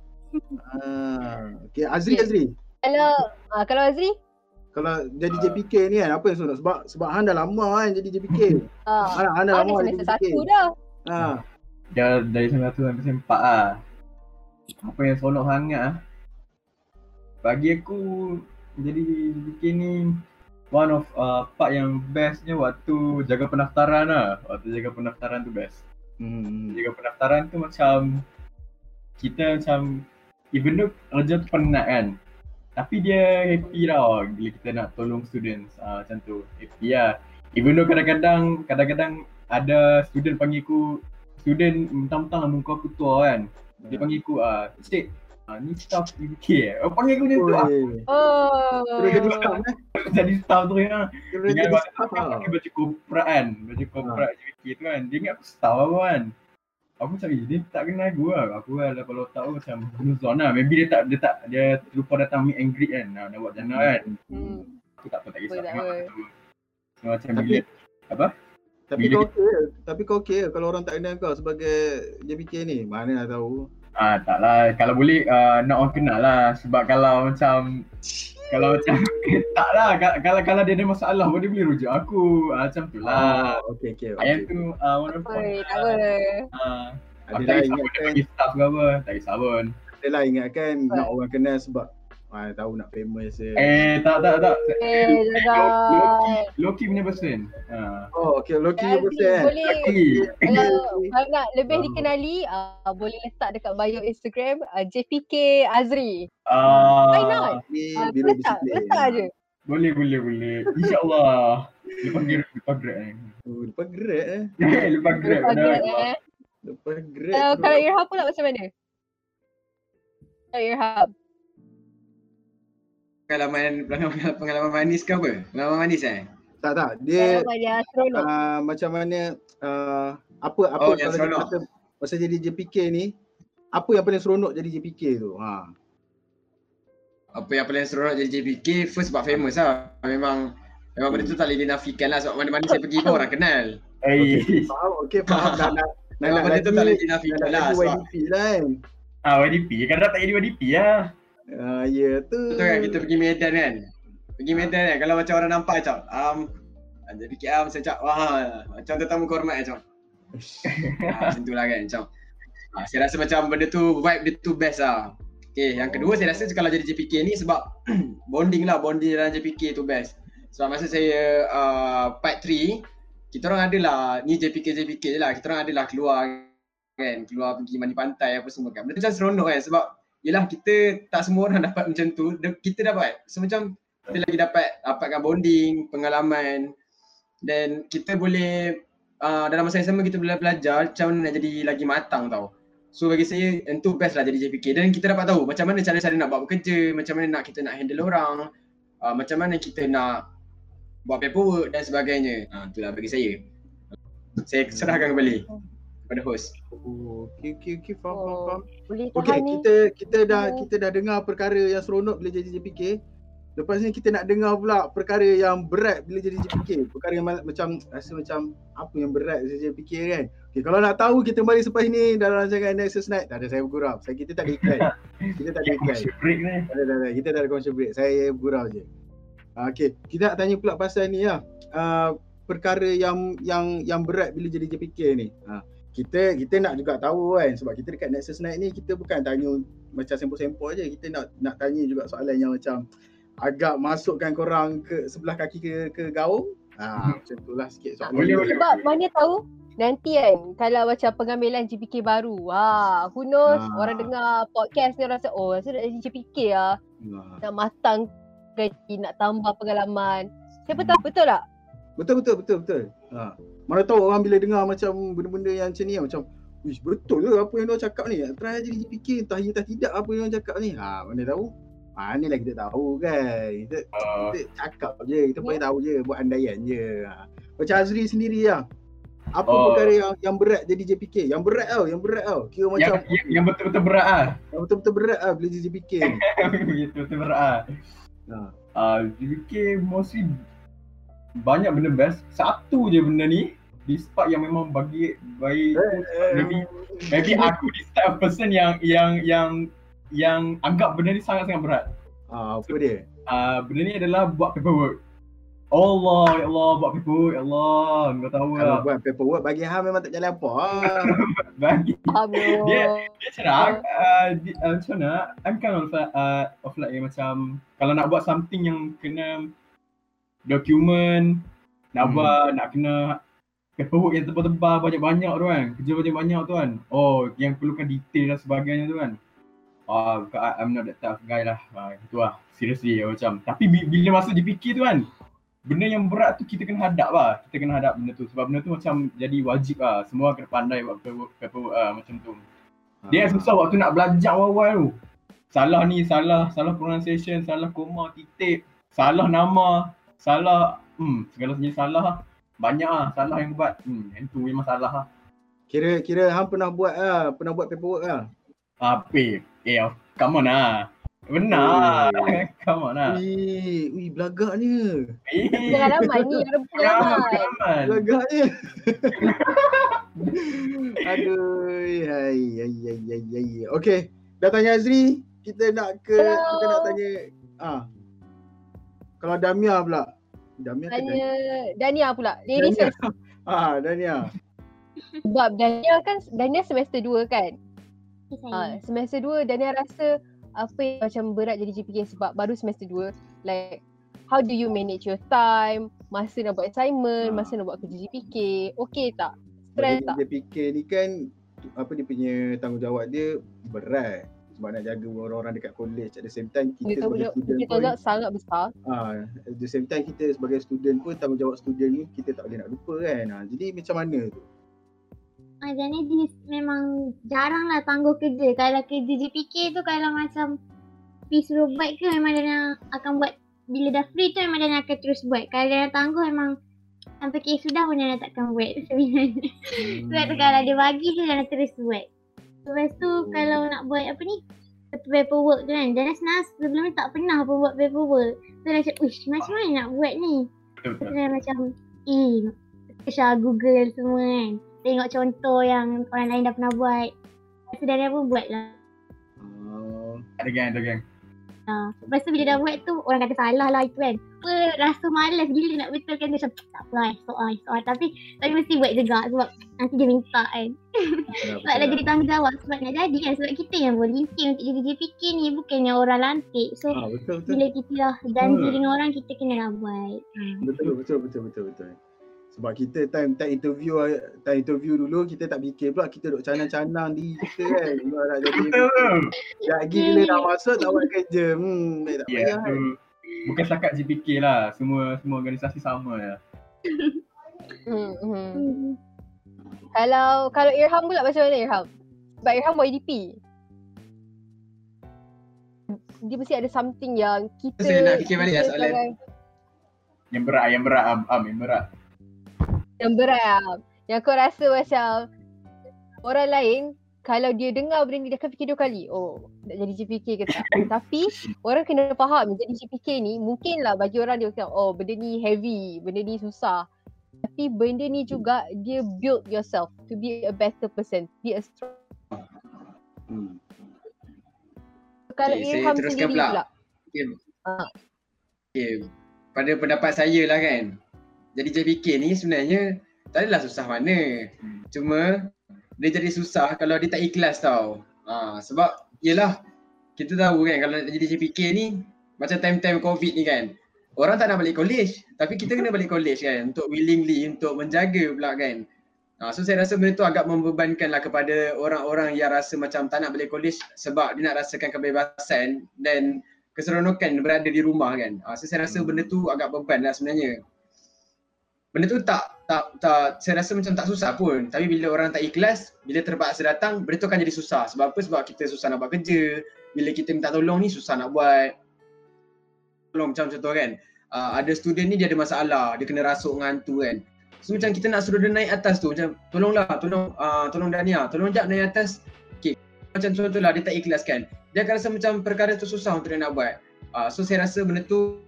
Ah okay. Azri Okay. Azri. Kalau ah, kalau Azri, kalau jadi JPK ni kan apa yang seronok sebab sebab Han dah lama kan jadi JPK ah, Han, Han dah awak lama ni jadi JPK 1 dah. ah Dia dari semester 1 sampai semester 4 ah. Apa yang seronok sangat ah. bagi aku jadi JPK ni one of uh, part yang bestnya waktu jaga pendaftaran lah. Waktu jaga pendaftaran tu best. Hmm. Jaga pendaftaran tu macam kita macam even though kerja tu penat kan. Tapi dia happy tau bila kita nak tolong students uh, macam tu. Happy lah. Even though kadang-kadang kadang-kadang ada student panggil aku student mentang-mentang lah muka aku tua kan. Dia panggil aku ah, uh, Cik, ah, ni staff UK eh. Oh, panggil aku macam tu ah. Oi. Oh. Jadi staff eh. Jadi staff tu. Terus Dengan waktu tu pakai baju korporat kan. Baju korporat JK tu kan. Dia ingat aku staff apa kan. Aku macam eh, dia tak kenal aku lah. Aku lah kalau tahu macam huzon lah. Maybe dia tak dia tak dia terlupa datang meet and greet kan. Nak, nak buat jana kan. Hmm. Aku tak apa tak kisah masa tu. So, macam Tapi- bila Tapi Bila kau okey ke? Tapi kau okey ke kalau orang tak kenal kau sebagai JPK ni? Mana nak tahu. Ah tak lah, kalau boleh uh, nak orang kenal lah sebab kalau macam kalau [laughs] macam tak lah Ka- kalau kalau dia ada masalah pun dia boleh rujuk aku ah, macam tu lah. Oh, okey okey. Ayam tu uh, one of tak apa. aku tak kisah pun dia ingatkan, bagi staff ke apa, tak kisah pun. adalah ingatkan nak orang kenal sebab ah, tahu nak famous je. Eh tak tak tak. Eh, jangan. Loki punya person. Ha. Oh, okey Loki Azri, you percent. boleh. Loki. Kalau kalau nak lebih dikenali, uh, boleh letak dekat bio Instagram uh, JPK Azri. Ah, Why not? Uh, letak, letak aje. Boleh boleh boleh. InsyaAllah. Lepas grab, lepas grab eh. Oh, lepas grad eh. [laughs] lepas grab. Lepas grad, eh. Lepas grad. Kalau terus. kalau Irham pula macam mana? Kalau Irham. Pengalaman pengalaman, pengalaman manis ke apa? Pengalaman manis eh? tak tak dia uh, macam mana uh, apa apa Oh, yang kalau seronok. masa, masa jadi JPK ni apa yang paling seronok jadi JPK tu? Ha. Apa yang paling seronok jadi JPK first sebab famous lah. Memang memang benda tu tak boleh dinafikan lah sebab mana-mana saya pergi pun orang kenal. Eh. Faham? Okey faham dah nak nak Memang nak benda tu tak boleh dinafikan nak lah lagi sebab YDP lah kan. Ah YDP. Kan tak jadi YDP lah. Ah ya tu. betul kan kita pergi Medan kan. Pergi Medan kan kalau macam orang nampak macam um, JPK am saya cakap wah macam tetamu kehormat macam. Ah, macam tu lah kan macam. Ah, saya rasa macam benda tu vibe dia tu best lah. Okay, yang kedua saya rasa kalau jadi JPK ni sebab [clears throat] bonding lah, bonding dalam JPK tu best. Sebab masa saya uh, part 3, kita orang adalah, ni JPK JPK je lah, kita orang adalah keluar kan, keluar pergi mandi pantai apa semua kan. Benda tu macam seronok kan sebab yelah kita tak semua orang [laughs] dapat macam tu, kita dapat. So macam kita lagi dapat dapatkan bonding, pengalaman dan kita boleh uh, dalam masa yang sama kita boleh belajar macam mana nak jadi lagi matang tau. So bagi saya yang tu best lah jadi JPK dan kita dapat tahu macam mana cara-cara nak buat bekerja, macam mana nak kita nak handle orang, uh, macam mana kita nak buat paperwork dan sebagainya. Ha, itulah bagi saya. Saya serahkan kembali kepada host. Oh, okey okey okey faham faham Oh, faham. boleh Okey, ni. kita kita dah Oh. kita dah dengar perkara yang seronok bila jadi JPK. Lepas ni kita nak dengar pula perkara yang berat bila jadi JPK. Perkara yang macam rasa macam apa yang berat bila jadi JPK kan. Okey, kalau nak tahu kita kembali selepas ini dalam rancangan Nexus Night. Tak ada saya bergurau. Saya kita tak ada iklan. [laughs] kita tak ada iklan. Break ni. Tak ada, tak ada. Kita tak ada commercial break. Saya bergurau je. Ah, Okey, kita nak tanya pula pasal ni lah. Uh, perkara yang yang yang berat bila jadi JPK ni. Ha, kita kita nak juga tahu kan sebab kita dekat Nexus Night ni kita bukan tanya macam sempur-sempur je. Kita nak nak tanya juga soalan yang macam agak masukkan korang ke sebelah kaki ke ke gaung. Ha, macam itulah sikit soalan. Boleh, boleh. Sebab mana tahu nanti kan kalau macam pengambilan JPK baru. Ha, who knows Ah. orang dengar podcast ni rasa oh rasa nak jadi JPK lah. Ha. Nak matang gaji, nak tambah pengalaman. Siapa tahu betul tak? Betul betul betul betul. Ha. Mana tahu orang bila dengar macam benda-benda yang macam ni macam Wish betul ke apa yang dia cakap ni? Try jadi JPK entah ya entah tidak apa yang dia cakap ni. Ha, mana tahu? Mana lah kita tahu kan. Kita, Ah, kita cakap je, kita boleh tahu je, buat andaian je. Ha. Macam Azri sendiri lah. Apa Oh. perkara yang yang berat jadi JPK? Yang berat tau, yang berat tau. Kira yang, macam yang, yang betul-betul berat ah. yang betul-betul berat lah bila jadi JPK ni. betul-betul berat ah. Ha. Ah, JPK mostly banyak benda best. Satu je benda ni di part yang memang bagi bagi maybe maybe aku this type of person yang yang yang yang anggap benda ni sangat-sangat berat. Ha, apa dia? Ah, benda ni adalah buat paperwork. Allah, ya Allah, buat paperwork, ya Allah. Kau tahu Kalau lah. buat paperwork bagi hang memang tak jalan apa. Ah. [laughs] Bagi. Dia- Dia cerah, uh, di- uh, macam mana, I'm kind of, uh, of like yang macam, kalau nak buat something yang kena dokumen, nak Hmm. nak kena paperwork yang tebal-tebal banyak-banyak tu kan, kerja banyak-banyak tu kan. Oh, yang perlukan detail dan sebagainya tu kan. Ah, uh, I'm not that of guy lah. Uh, itu lah, seriously macam. Tapi bi- bila masuk JPK tu kan, benda yang berat tu kita kena hadap lah. Kita kena hadap benda tu. Sebab benda tu macam jadi wajib lah. Semua kena pandai buat paperwork, paperwork uh, macam tu. Dia yang susah waktu nak belajar awal-awal tu. Salah ni, salah, salah pronunciation, salah koma, titik, salah nama, salah, hmm, segala jenis salah lah. Banyak lah salah yang buat. Hmm, yang tu memang salah lah. Kira kira hang pernah buat ah, pernah buat paperwork ah. Apa? Eh, oh, come on lah. Benar. [laughs] come on lah. Ui, ui belagaknya. Eh, Pengalaman ni, ada pengalaman. Belagaknya. Aduh, hai hai hai hai hai. Okey, dah tanya Azri, kita nak ke Hello. kita nak tanya ah. Kalau Damia pula. Damia ke Tanya Dania? Dania pula. Ladies Dania. first. [laughs] Ah, Dania. Sebab Dania kan, Dania semester 2 kan. Ha, semester 2 Dania rasa apa yang macam berat jadi JPK sebab baru semester 2. Like, how do you manage your time? Masa nak buat assignment, Ah. masa nak buat kerja JPK. Okay tak? Stress tak? fikir ni kan apa dia punya tanggungjawab dia berat sebab nak jaga orang-orang dekat college at the same time kita Kita sebagai student kita pun tak sangat besar. ah at the same time kita sebagai student pun tanggungjawab student ni kita tak boleh nak lupa kan ah jadi macam mana tu Ah, jadi dia memang jarang lah tangguh kerja. Kalau kerja JPK tu kalau macam pergi suruh buat ke memang dia nak akan buat bila dah free tu memang dia nak akan terus buat. Kalau dia nak tangguh memang sampai kes sudah pun dia nak takkan buat sebenarnya. [laughs] Sebab tu kalau dia bagi tu dia nak terus buat. Lepas tu kalau nak buat apa ni paperwork tu kan. Dan sebenarnya sebelum ni tak pernah pun buat paperwork. So dia macam, uish macam mana nak buat ni? So dia macam, eh, Kesha Google semua kan. Tengok contoh yang orang lain dah pernah buat. Lepas tu pun buat lah. ah Ada gang, ada gang. Ha. Lepas tu bila dah buat tu orang kata salah lah itu kan. Apa rasa malas gila nak betulkan dia macam tak apa lah esok lah esok lah. Tapi tapi mesti buat juga sebab nanti dia minta kan. Sebab dah jadi tanggungjawab sebab nak jadi kan. Sebab kita yang volunteer untuk jadi JPK ni bukannya orang lantik. So ah betul betul bila kita dah janji Hmm. dengan orang kita kena lah buat. Hmm. betul betul betul betul betul sebab kita time time interview time interview dulu kita tak fikir pula kita duk canang-canang diri kita kan [laughs] Sebab nak jadi lagi bila dah masuk tak buat kerja. Hmm, eh, tak Ya, payah kan. tu. Bukan setakat JPK lah. Semua semua organisasi sama ya. Hmm, hmm. Hmm. Kalau kalau Irham pula macam mana Irham? Sebab Irham buat EDP. Dia mesti ada something yang kita Saya nak fikir balik lah soalan. Yang berat, yang berat, am, am yang berat. Yang berat. Yang kau rasa macam orang lain kalau dia dengar benda ni dia akan fikir dua kali. Oh, nak jadi JPK ke tak? [laughs] Tapi orang kena faham jadi JPK ni mungkinlah bagi orang dia kata oh benda ni heavy, benda ni susah. Tapi benda ni juga dia build yourself to be a better person, be a strong. Hmm. Kalau Okay, saya teruskan sendiri pula. pula. Okay. Ah. okay. Pada pendapat saya lah kan. Jadi JPK ni sebenarnya tak adalah susah mana. Cuma dia jadi susah kalau dia tak ikhlas tau. Ha, sebab yelah kita tahu kan kalau nak jadi JPK ni macam time-time COVID ni kan. Orang tak nak balik college tapi kita kena balik college kan untuk willingly untuk menjaga pula kan. Ha, so saya rasa benda tu agak membebankan lah kepada orang-orang yang rasa macam tak nak balik college sebab dia nak rasakan kebebasan dan keseronokan berada di rumah kan. Ha, so saya rasa benda tu agak beban lah sebenarnya. Benda tu tak tak tak saya rasa macam tak susah pun. Tapi bila orang tak ikhlas, bila terpaksa datang, benda tu akan jadi susah. Sebab apa? Sebab kita susah nak buat kerja. Bila kita minta tolong ni susah nak buat. Tolong macam contoh kan. Uh, ada student ni dia ada masalah, dia kena rasuk dengan hantu kan. So macam kita nak suruh dia naik atas tu macam tolonglah, tolong uh, tolong Dania, tolong jap naik atas. Okay. Macam contohlah dia tak ikhlas kan. Dia akan rasa macam perkara tu susah untuk dia nak buat. Uh, so saya rasa benda tu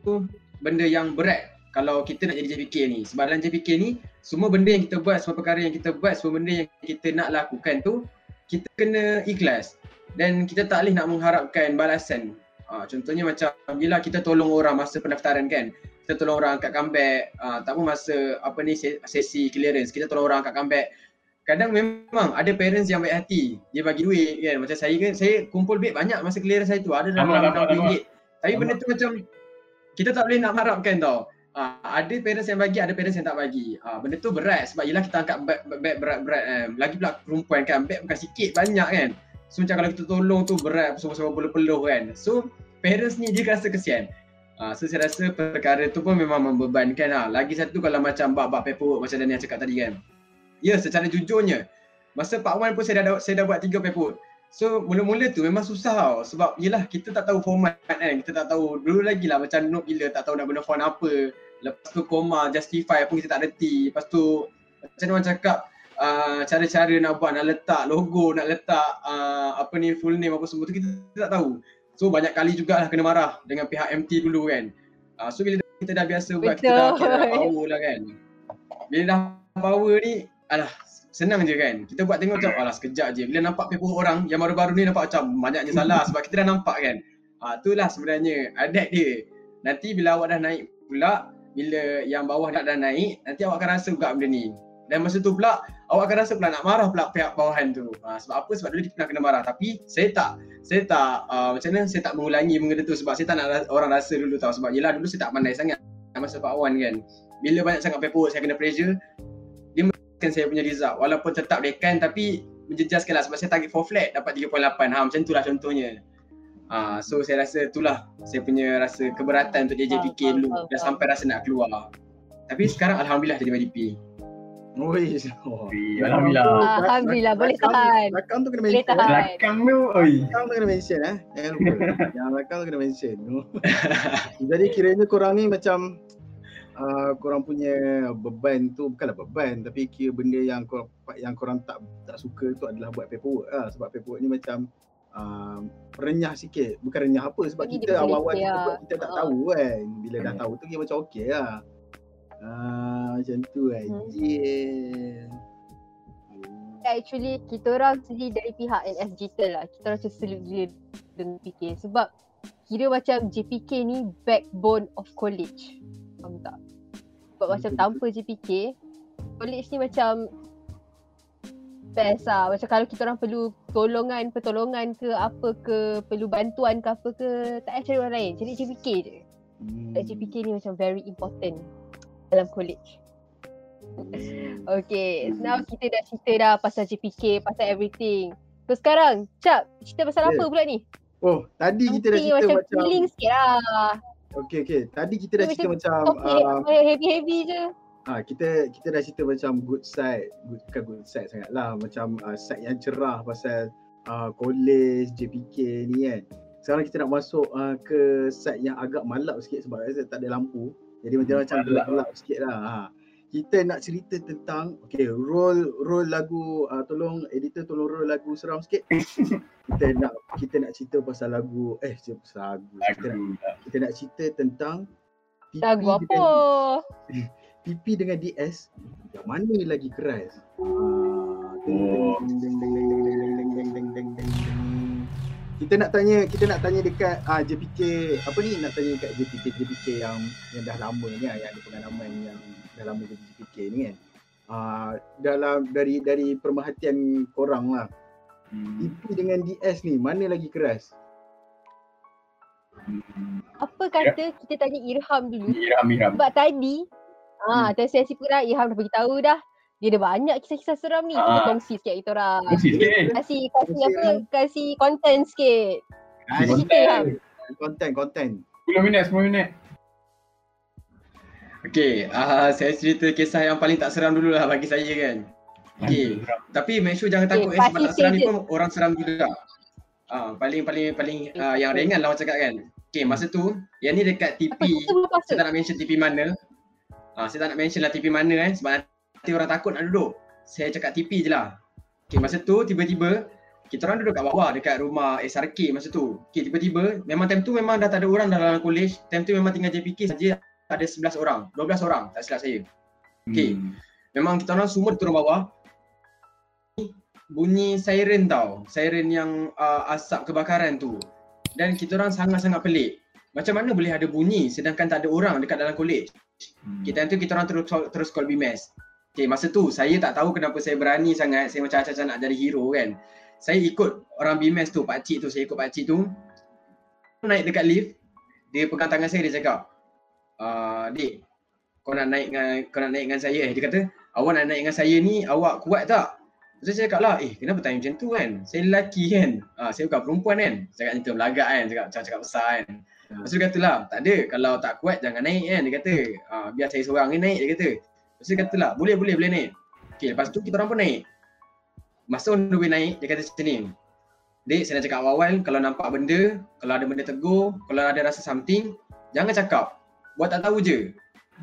benda yang berat kalau kita nak jadi JPK ni. Sebab dalam JPK ni semua benda yang kita buat, semua perkara yang kita buat, semua benda yang kita nak lakukan tu kita kena ikhlas dan kita tak boleh nak mengharapkan balasan. Uh, contohnya macam bila kita tolong orang masa pendaftaran kan. kita tolong orang angkat comeback. Uh, tak pun masa apa ni se- sesi clearance, kita tolong orang angkat comeback. Kadang memang ada parents yang baik hati. Dia bagi duit kan. Macam saya kan, saya kumpul duit banyak masa clearance saya tu. Ada dalam Lama, lama, RM6. lama. Tapi benda tu macam kita tak boleh nak harapkan tau. Uh, ada parents yang bagi, ada parents yang tak bagi. Uh, benda tu berat sebab yelah kita angkat beg, berat-berat kan. Lagi pula perempuan kan, beg bukan sikit banyak kan. So macam kalau kita tolong tu berat bersama-sama peluh-peluh kan. So parents ni dia rasa kesian. Uh, so saya rasa perkara tu pun memang membebankan lah. Lagi satu kalau macam bab-bab paperwork macam Daniel cakap tadi kan. Ya secara jujurnya, masa Pak Wan pun saya dah, saya dah buat tiga paperwork. So mula-mula tu memang susah tau sebab yelah kita tak tahu format kan. Kita tak tahu dulu lagi lah macam note gila tak tahu nak guna font apa. Lepas tu koma, justify pun kita tak reti. Lepas tu macam orang cakap uh, cara-cara nak buat, nak letak logo, nak letak uh, apa ni full name apa semua tu kita tak tahu. So banyak kali jugalah kena marah dengan pihak MT dulu kan. Uh, so bila kita dah biasa buat, kita dah, kita dah Betul. power lah kan. Bila dah power ni, alah senang je kan. Kita buat tengok macam alah sekejap je. Bila nampak paper orang yang baru-baru ni nampak macam banyaknya salah sebab kita dah nampak kan. Ah itulah sebenarnya adat dia. Nanti bila awak dah naik pula, bila yang bawah dah, dah naik, nanti awak akan rasa juga benda ni. Dan masa tu pula awak akan rasa pula nak marah pula pihak bawahan tu. Ha, sebab apa? Sebab dulu kita pernah kena marah. Tapi saya tak saya tak uh, macam mana saya tak mengulangi benda tu sebab saya tak nak ra- orang rasa dulu tau sebab yelah dulu saya tak pandai sangat masa Pak Wan kan. Bila banyak sangat paperwork saya kena pressure dia menjejaskan saya punya result walaupun tetap dekan tapi menjejaskan lah sebab saya target for flat dapat 3.8 ha macam tu lah contohnya. Ah so saya rasa itulah saya punya rasa keberatan untuk JJPK Faham, dulu faham, dah faham. sampai rasa nak keluar. Tapi sekarang alhamdulillah jadi YDP. Oi. Oh. Alhamdulillah. Alhamdulillah, boleh tahan. Belakang tu kena Boleh mention. tahan. Belakang tu, oi. Belakang tu kena mention eh. Jangan lupa. Yang belakang tu kena mention. [laughs] Jadi kiranya korang ni macam uh, korang punya beban tu bukanlah beban tapi kira benda yang korang yang korang tak tak suka tu adalah buat paperwork lah sebab paperwork ni macam uh, renyah sikit bukan renyah apa sebab Ini kita awal-awal kita lah. buat kita tak Ha. tahu kan bila dah Hmm. tahu tu dia macam okey lah Ah macam tu Hmm. aja. actually kita orang sendiri dari pihak NS Digital lah kita orang macam salute dia dengan JPK sebab kira macam JPK ni backbone of college faham tak sebab macam tanpa JPK college ni macam best lah macam kalau kita orang perlu tolongan pertolongan ke apa ke perlu bantuan ke apa ke tak payah cari orang lain cari JPK je Hmm. JPK ni macam very important dalam college Okay, now kita dah cerita dah pasal JPK, pasal everything. So sekarang, Cap, cerita pasal Ya. apa pula ni? Oh, tadi kita dah cerita macam, macam, feeling sikit lah. okey okey. Tadi kita dah cerita macam Topik uh, heavy-heavy je. Ah kita kita dah cerita macam good side, good, bukan good side sangat lah macam uh, side yang cerah pasal uh, college, JPK ni kan. Sekarang kita nak masuk uh, ke side yang agak malap sikit sebab rasa tak ada lampu. Jadi macam macam Malap. gelap-gelap sikit lah. Ha. Kita nak cerita tentang okay, roll roll lagu uh, tolong editor tolong roll lagu seram sikit. [laughs] kita nak kita nak cerita pasal lagu eh cerita pasal lagu. Kita nak, Lagu. kita nak cerita tentang Lagu apa? [laughs] PP dengan DS yang mana lagi keras? Kita nak tanya, kita nak tanya dekat ah, uh, JPK apa ni nak tanya dekat JPK JPK yang yang dah lama ni ah, yang ada pengalaman yang dah lama jadi JPK ni kan. Uh, dalam dari dari perhatian korang lah. Hmm. PP dengan DS ni mana lagi keras? Hmm. Apa kata ya. kita tanya Irham dulu? Irham, Irham. Sebab tadi ah, hmm. sesi pula Irham dah beritahu dah. Dia ada banyak kisah-kisah seram ni. Ah. kongsi sikit kita orang. Kongsi sikit eh. Kasih, kasih apa? Kasih konten sikit. Ah, Cerita Irham. konten konten. 10 minit, 10 minit. Okay, uh, saya cerita kisah yang paling tak seram dulu lah bagi saya kan. Okay, tapi make sure jangan Okay, takut eh sebab tak seram ni pun orang seram juga. Ah, paling paling paling uh, yang ringan lah orang cakap kan. Okay, masa tu yang ni dekat TP. kita Saya tak nak mention TP mana. Ah, saya tak nak mention lah TP mana eh sebab nanti orang takut nak duduk. Saya cakap TP je lah. Okay, masa tu tiba-tiba kita orang duduk kat bawah dekat rumah SRK masa tu. Okay, tiba-tiba memang time tu memang dah tak ada orang dalam college. Time tu memang tinggal JPK saja ada 11 orang, 12 orang tak silap saya. Okay. Hmm. Memang kita orang semua turun bawah. Bunyi siren tau. Siren yang uh, asap kebakaran tu. Dan kita orang sangat-sangat pelik. macam mana boleh ada bunyi sedangkan tak ada orang dekat dalam college. Hmm. Okay, time tu kita orang terus terus call BMS. Okay, masa tu saya tak tahu kenapa saya berani sangat, saya macam acak nak jadi hero kan. Saya ikut orang BMS tu, Pak Cik tu, saya ikut Pak Cik tu. Naik dekat lift, dia pegang tangan saya, dia cakap, ah, Dik, kau nak naik dengan kau nak naik dengan saya eh. Dia kata, awak nak naik dengan saya ni, awak kuat tak? Lepas saya cakap lah, eh kenapa tanya macam tu kan? Saya lelaki kan? Ah, saya bukan perempuan kan? Cakap macam tu, belagak kan? Cakap macam cakap besar kan? Lepas tu dia kata lah, tak ada, kalau tak kuat jangan naik kan? Dia kata, ah, biar saya seorang ni naik, dia kata. Lepas tu dia kata lah, boleh, boleh, boleh naik. Okay, lepas tu kita orang pun naik. Masa on the way naik, dia kata macam ni. Dek, saya nak cakap awal-awal, kalau nampak benda, kalau ada benda tegur, kalau ada rasa something, jangan cakap. Buat tak tahu je.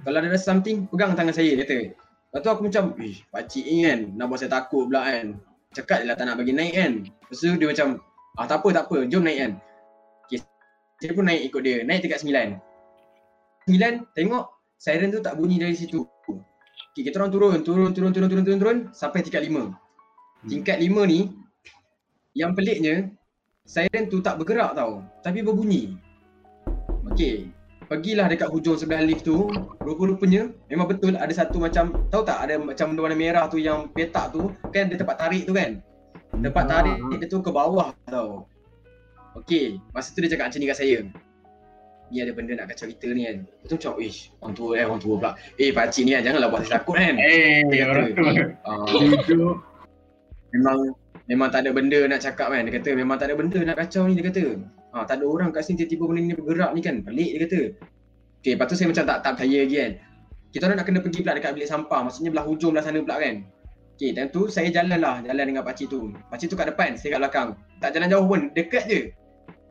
Kalau ada rasa something, pegang tangan saya, dia kata. Lepas tu aku macam, eh, pakcik ni kan, nak buat saya takut pula kan. Cakap je lah tak nak bagi naik kan. Lepas tu dia macam, ah tak apa, tak apa, jom naik kan. Saya pun naik ikut dia, naik tingkat sembilan. Sembilan, tengok siren tu tak bunyi dari situ. Okay, kita orang turun, turun, turun, turun, turun, turun, turun, sampai tingkat lima. Tingkat lima ni, yang peliknya, siren tu tak bergerak tau, tapi berbunyi. Okay, pergilah dekat hujung sebelah lift tu, rupa-rupanya memang betul ada satu macam, tahu tak ada macam benda warna merah tu yang petak tu, kan ada tempat tarik tu kan? Tempat tarik dia tu ke bawah tau. Okay, masa tu dia cakap macam ni kat saya. Ni ada benda nak kacau kita ni kan. Lepas tu macam, ish, orang tua eh, orang tua pula. Eh, pakcik ni kan, janganlah buat saya takut kan. Eh, Dia orang kata, tu. ah, Jujur. memang memang tak ada benda nak cakap kan. Dia kata memang tak ada benda nak kacau ni dia kata. Ha, tak ada orang kat sini tiba-tiba benda ni bergerak ni kan. Pelik dia kata. Okay, lepas tu saya macam tak tak percaya lagi kan. Kita orang nak kena pergi pula dekat bilik sampah. Maksudnya belah hujung belah sana pula kan. Okay, time tu saya jalan lah. Jalan dengan pakcik tu. Pakcik tu kat depan, saya kat belakang. Tak jalan jauh pun. Dekat je.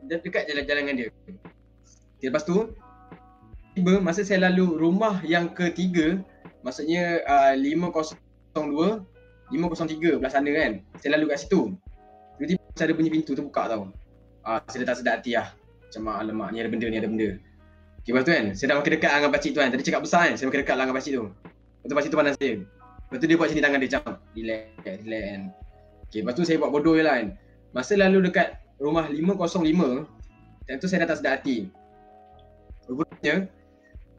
De- Dekat jalan-jalan dengan dia. Okay, lepas tu, tiba masa saya lalu rumah yang ketiga, maksudnya uh, 502, 503 belah sana kan. Saya lalu kat situ. Tiba-tiba macam ada bunyi pintu tu buka tau. Ah, saya dah tak sedar hati lah. Macam ah, alamak ni ada benda ni ada benda. Okay, lepas tu kan, saya dah makin dekat dengan pakcik tu kan. Tadi cakap besar kan, saya makin dekat lah dengan pakcik tu. Lepas tu pakcik tu pandang saya. Lepas tu dia buat macam ni tangan dia macam, relax, relax kan. Okay, lepas tu saya buat bodoh je lah kan. Masa lalu dekat rumah 505, time tu saya dah tak sedar hati. Rupanya,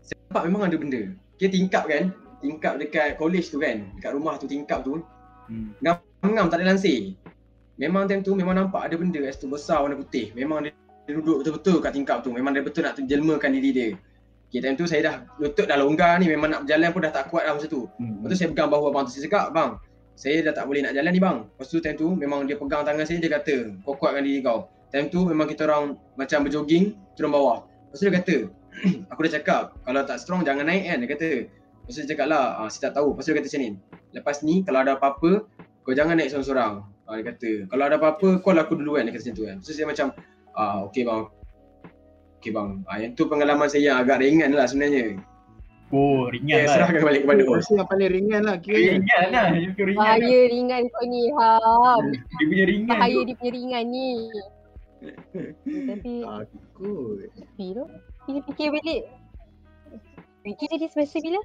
saya nampak memang ada benda. Dia tingkap kan, tingkap dekat college tu kan, dekat rumah tu tingkap tu, Hmm. ngam tak ada lansir. Memang time tu memang nampak ada benda kat situ besar warna putih. Memang dia, dia duduk betul-betul kat tingkap tu. Memang dia betul nak jelmakan diri dia. Okay, time tu saya dah lutut dah longgar ni memang nak berjalan pun dah tak kuat dah masa tu. Hmm. Lepas tu saya pegang bahu abang tu saya cakap, bang, saya dah tak boleh nak jalan ni bang. Lepas tu time tu memang dia pegang tangan saya dia kata, kau kuatkan diri kau. Time tu memang kita orang macam berjoging turun bawah. Lepas tu dia kata, [clears throat] aku dah cakap kalau tak strong jangan naik kan dia kata. Lepas tu dia cakap lah, ah, saya tak tahu. Lepas tu dia kata macam ni, lepas ni kalau ada apa-apa kau jangan naik seorang-seorang. Ah, dia kata, kalau ada apa-apa call aku dulu kan dia kata macam tu kan. Lepas tu saya macam, ah okey bang. Okey bang. Ah, yang tu pengalaman saya yang agak ringan lah sebenarnya. Oh, ringan Saya lah. serahkan balik kepada host. rasa yang paling ringan lah kiranya. Ringan lah. Dia ringan. lah. Bahaya ringan kau ni. Ham. Dia punya ringan Bahaya tu. dia punya ringan ni. Tapi Takut. Tapi tu Fikir-fikir balik Fikir jadi semester bila?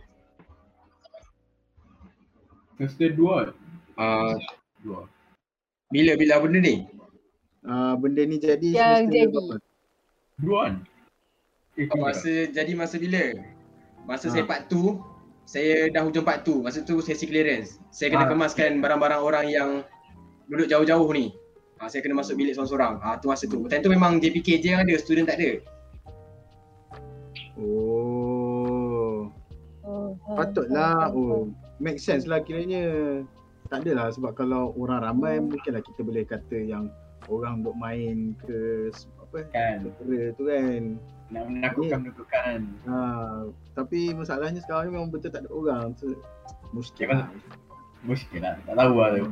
Semester dua. Ah, Dua. bila bila benda ni? Ah benda ni jadi Yang semester jadi. berapa? Dua kan? Eh, Oh, masa jadi masa bila? Masa Ha. saya part 2, saya dah hujung part 2. Masa tu sesi clearance. Saya kena Ha. kemaskan barang-barang orang yang duduk jauh-jauh ni. Ha, saya kena masuk bilik seorang-seorang. Ha, tu masa tu. Time tu memang JPK je yang ada, student tak ada. Oh. Oh, Patutlah. Oh, make sense lah kiranya. Tak adalah sebab kalau orang ramai mungkinlah kita boleh kata yang orang duk main ke apa Kan. tu kan. Nak menakutkan-menakutkan. Ha, tapi masalahnya sekarang ni memang betul tak ada orang. Tu muskil lah. Muskil lah. Tak tahu lah tu.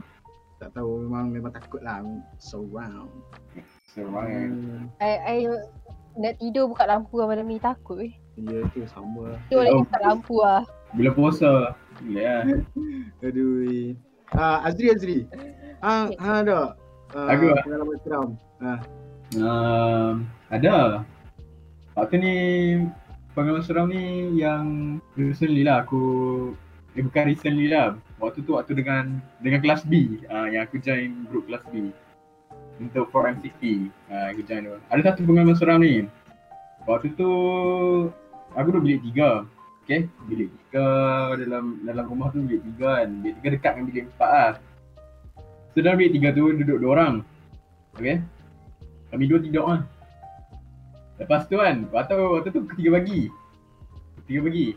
Tak tahu memang memang takut lah surround. Banget. Hmm, I, I nak tidur buka lampu lah malam ni takut weh. ya tu sama lah. Tidur Oh. lagi buka lampu lah. Bila puasa. Lah. [laughs] Aduh. Ah Azri Azri. Ha ha ada. Ah, Aku ah. pengalaman seram. Um, ada. Waktu ni pengalaman seram ni yang recently lah aku eh bukan recently lah. Waktu tu waktu dengan dengan kelas B uh, yang aku join group kelas B untuk 4MCT uh, aku join tu. Ada satu pengalaman seram ni. Waktu tu aku duduk bilik tiga. Okay, bilik tiga dalam dalam rumah tu bilik tiga kan. Bilik tiga dekat dengan bilik empat lah. So dalam bilik tiga tu duduk dua orang. Okay. Kami dua tidur lah. Lepas tu kan, waktu, waktu tu ketiga pagi. Ketiga pagi.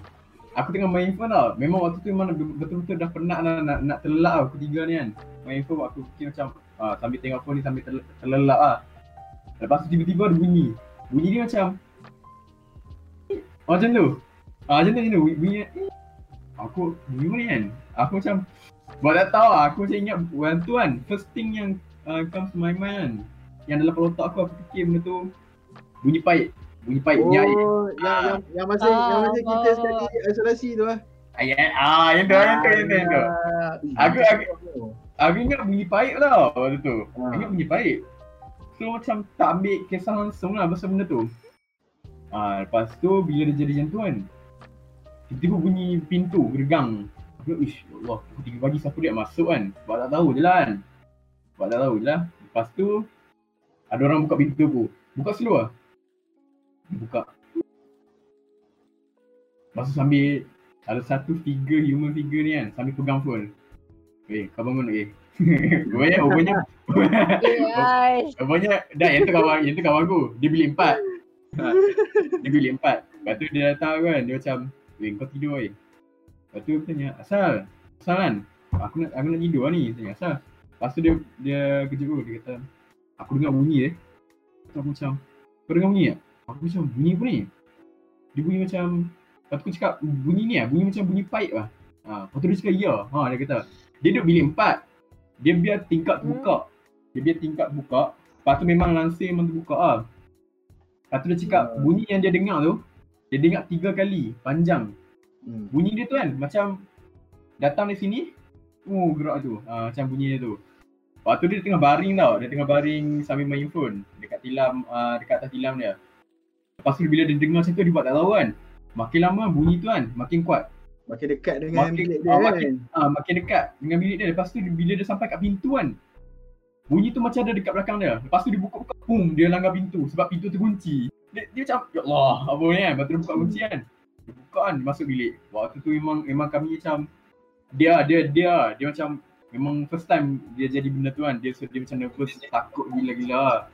Aku tengah main phone tau. Memang waktu tu memang betul-betul dah penat lah nak, nak terlelap lah ketiga ni kan. Main phone aku fikir macam ah, sambil tengok phone ni sambil terle- terlelap lah. Lepas tu tiba-tiba ada bunyi. Bunyi dia macam Oh, macam tu. Ah, macam tu macam tu. Bunyi. Aku bunyi mana kan? Aku macam Buat tak tahu lah. Aku macam ingat orang tu kan. First thing yang uh, comes to my mind kan. Yang dalam otak aku aku fikir benda tu bunyi pahit. Bunyi pahit. Oh, Bunyi air. yang, yang, yang masa yang masa kita Ah. sekali isolasi tu ah. Ayat. Ah, yang tu, yang tu, yang tu, yang tu. Ah, Aku- aku- Aku ingat bunyi pahit tau waktu tu. Ah. Aku ingat bunyi pahit. So macam tak ambil kisah langsung lah pasal benda tu. Ah, lepas tu bila dia jadi macam tu kan. Tiba-tiba bunyi pintu gergang. Aku ish, ya Allah, pukul 3 pagi siapa dia masuk kan. Sebab tak tahu je lah kan. Sebab tak tahu je lah. Lepas tu, ada orang buka pintu aku. Buka slow lah. Buka. Masa sambil ada satu figure, human figure ni kan, sambil pegang phone. Eh, kau bangun eh. [laughs] Rupanya, rupanya, Yes. rupanya, dah yang tu kawan, yang tu kawan aku. Dia bilik empat. Ha, dia bilik empat. Lepas tu dia datang kan, dia macam, eh kau tidur eh. Lepas tu tanya, asal? Asal kan? Aku nak, aku nak tidur lah ni. Tanya, asal? Lepas tu dia, dia kejut aku, dia kata, aku dengar bunyi eh. Lepas tu aku macam, kau dengar bunyi tak? Aku macam, bunyi apa ni? Dia bunyi macam, lepas tu aku cakap, bunyi ni lah, bunyi macam bunyi pipe lah. Ha, lepas tu dia cakap, ya. Ha, dia kata, dia duduk bilik empat. Dia biar tingkat tu buka. Dia biar tingkat buka. Lepas tu memang langsir memang terbuka lah. Lepas tu dia cakap, Hmm. bunyi yang dia dengar tu, dia dengar tiga kali, panjang. Hmm. Bunyi dia tu kan, macam datang dari sini, oh gerak tu. Ha, macam bunyi dia tu. Waktu dia tengah baring tau, dia tengah baring sambil main phone dekat tilam, uh, dekat atas tilam dia. Lepas tu bila dia dengar macam tu, dia buat tak tahu kan. Makin lama bunyi tu kan, makin kuat. Makin dekat dengan Makin- bilik dia ah, kan. makin- Ah, makin dekat dengan bilik dia. Lepas tu bila dia sampai kat pintu kan, bunyi tu macam ada dekat belakang dia. Lepas tu dia buka-buka, boom, dia langgar pintu sebab pintu terkunci. Dia, dia macam, ya Allah, apa ni kan. Lepas tu dia buka kunci kan. Dia buka kan, dia masuk bilik. Waktu tu memang memang kami macam, dia, dia, dia, dia macam, memang first time dia jadi benda tu kan. Dia, so, dia macam nervous, takut gila-gila.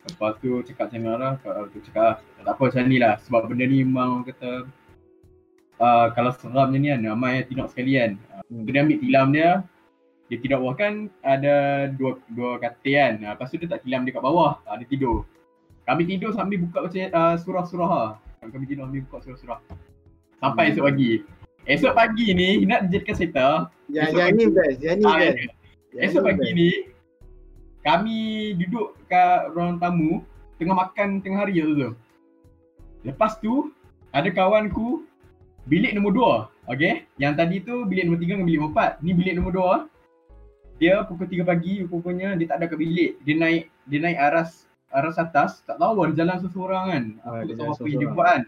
Lepas tu cakap macam mana lah, tu cakap ah, tak apa macam ni lah. Sebab benda ni memang orang kata, uh, kalau seram macam ni kan, ramai yang tengok sekali kan. Uh, dia ambil tilam dia, dia tidur bawah kan ada dua dua katil kan. Uh, lepas tu dia tak tilam dia kat bawah, uh, dia tidur. Kami tidur sambil buka macam uh, surah-surah lah. Kami tidur sambil buka surah-surah. Sampai esok pagi. Esok pagi ni nak dijadikan cerita. Yang Esok yang ni best, yang ni Ah, best. Esok pagi best. ni kami duduk kat ruang tamu tengah makan tengah hari tu tu. Lepas tu ada kawanku bilik nombor dua. Okay. Yang tadi tu bilik nombor tiga dengan bilik nombor empat. Ni bilik nombor dua. Dia pukul tiga pagi rupanya dia tak ada kat bilik. Dia naik dia naik aras aras atas. Tak tahu dia jalan seseorang kan. Ah, Aku tak tahu apa yang dia buat kan.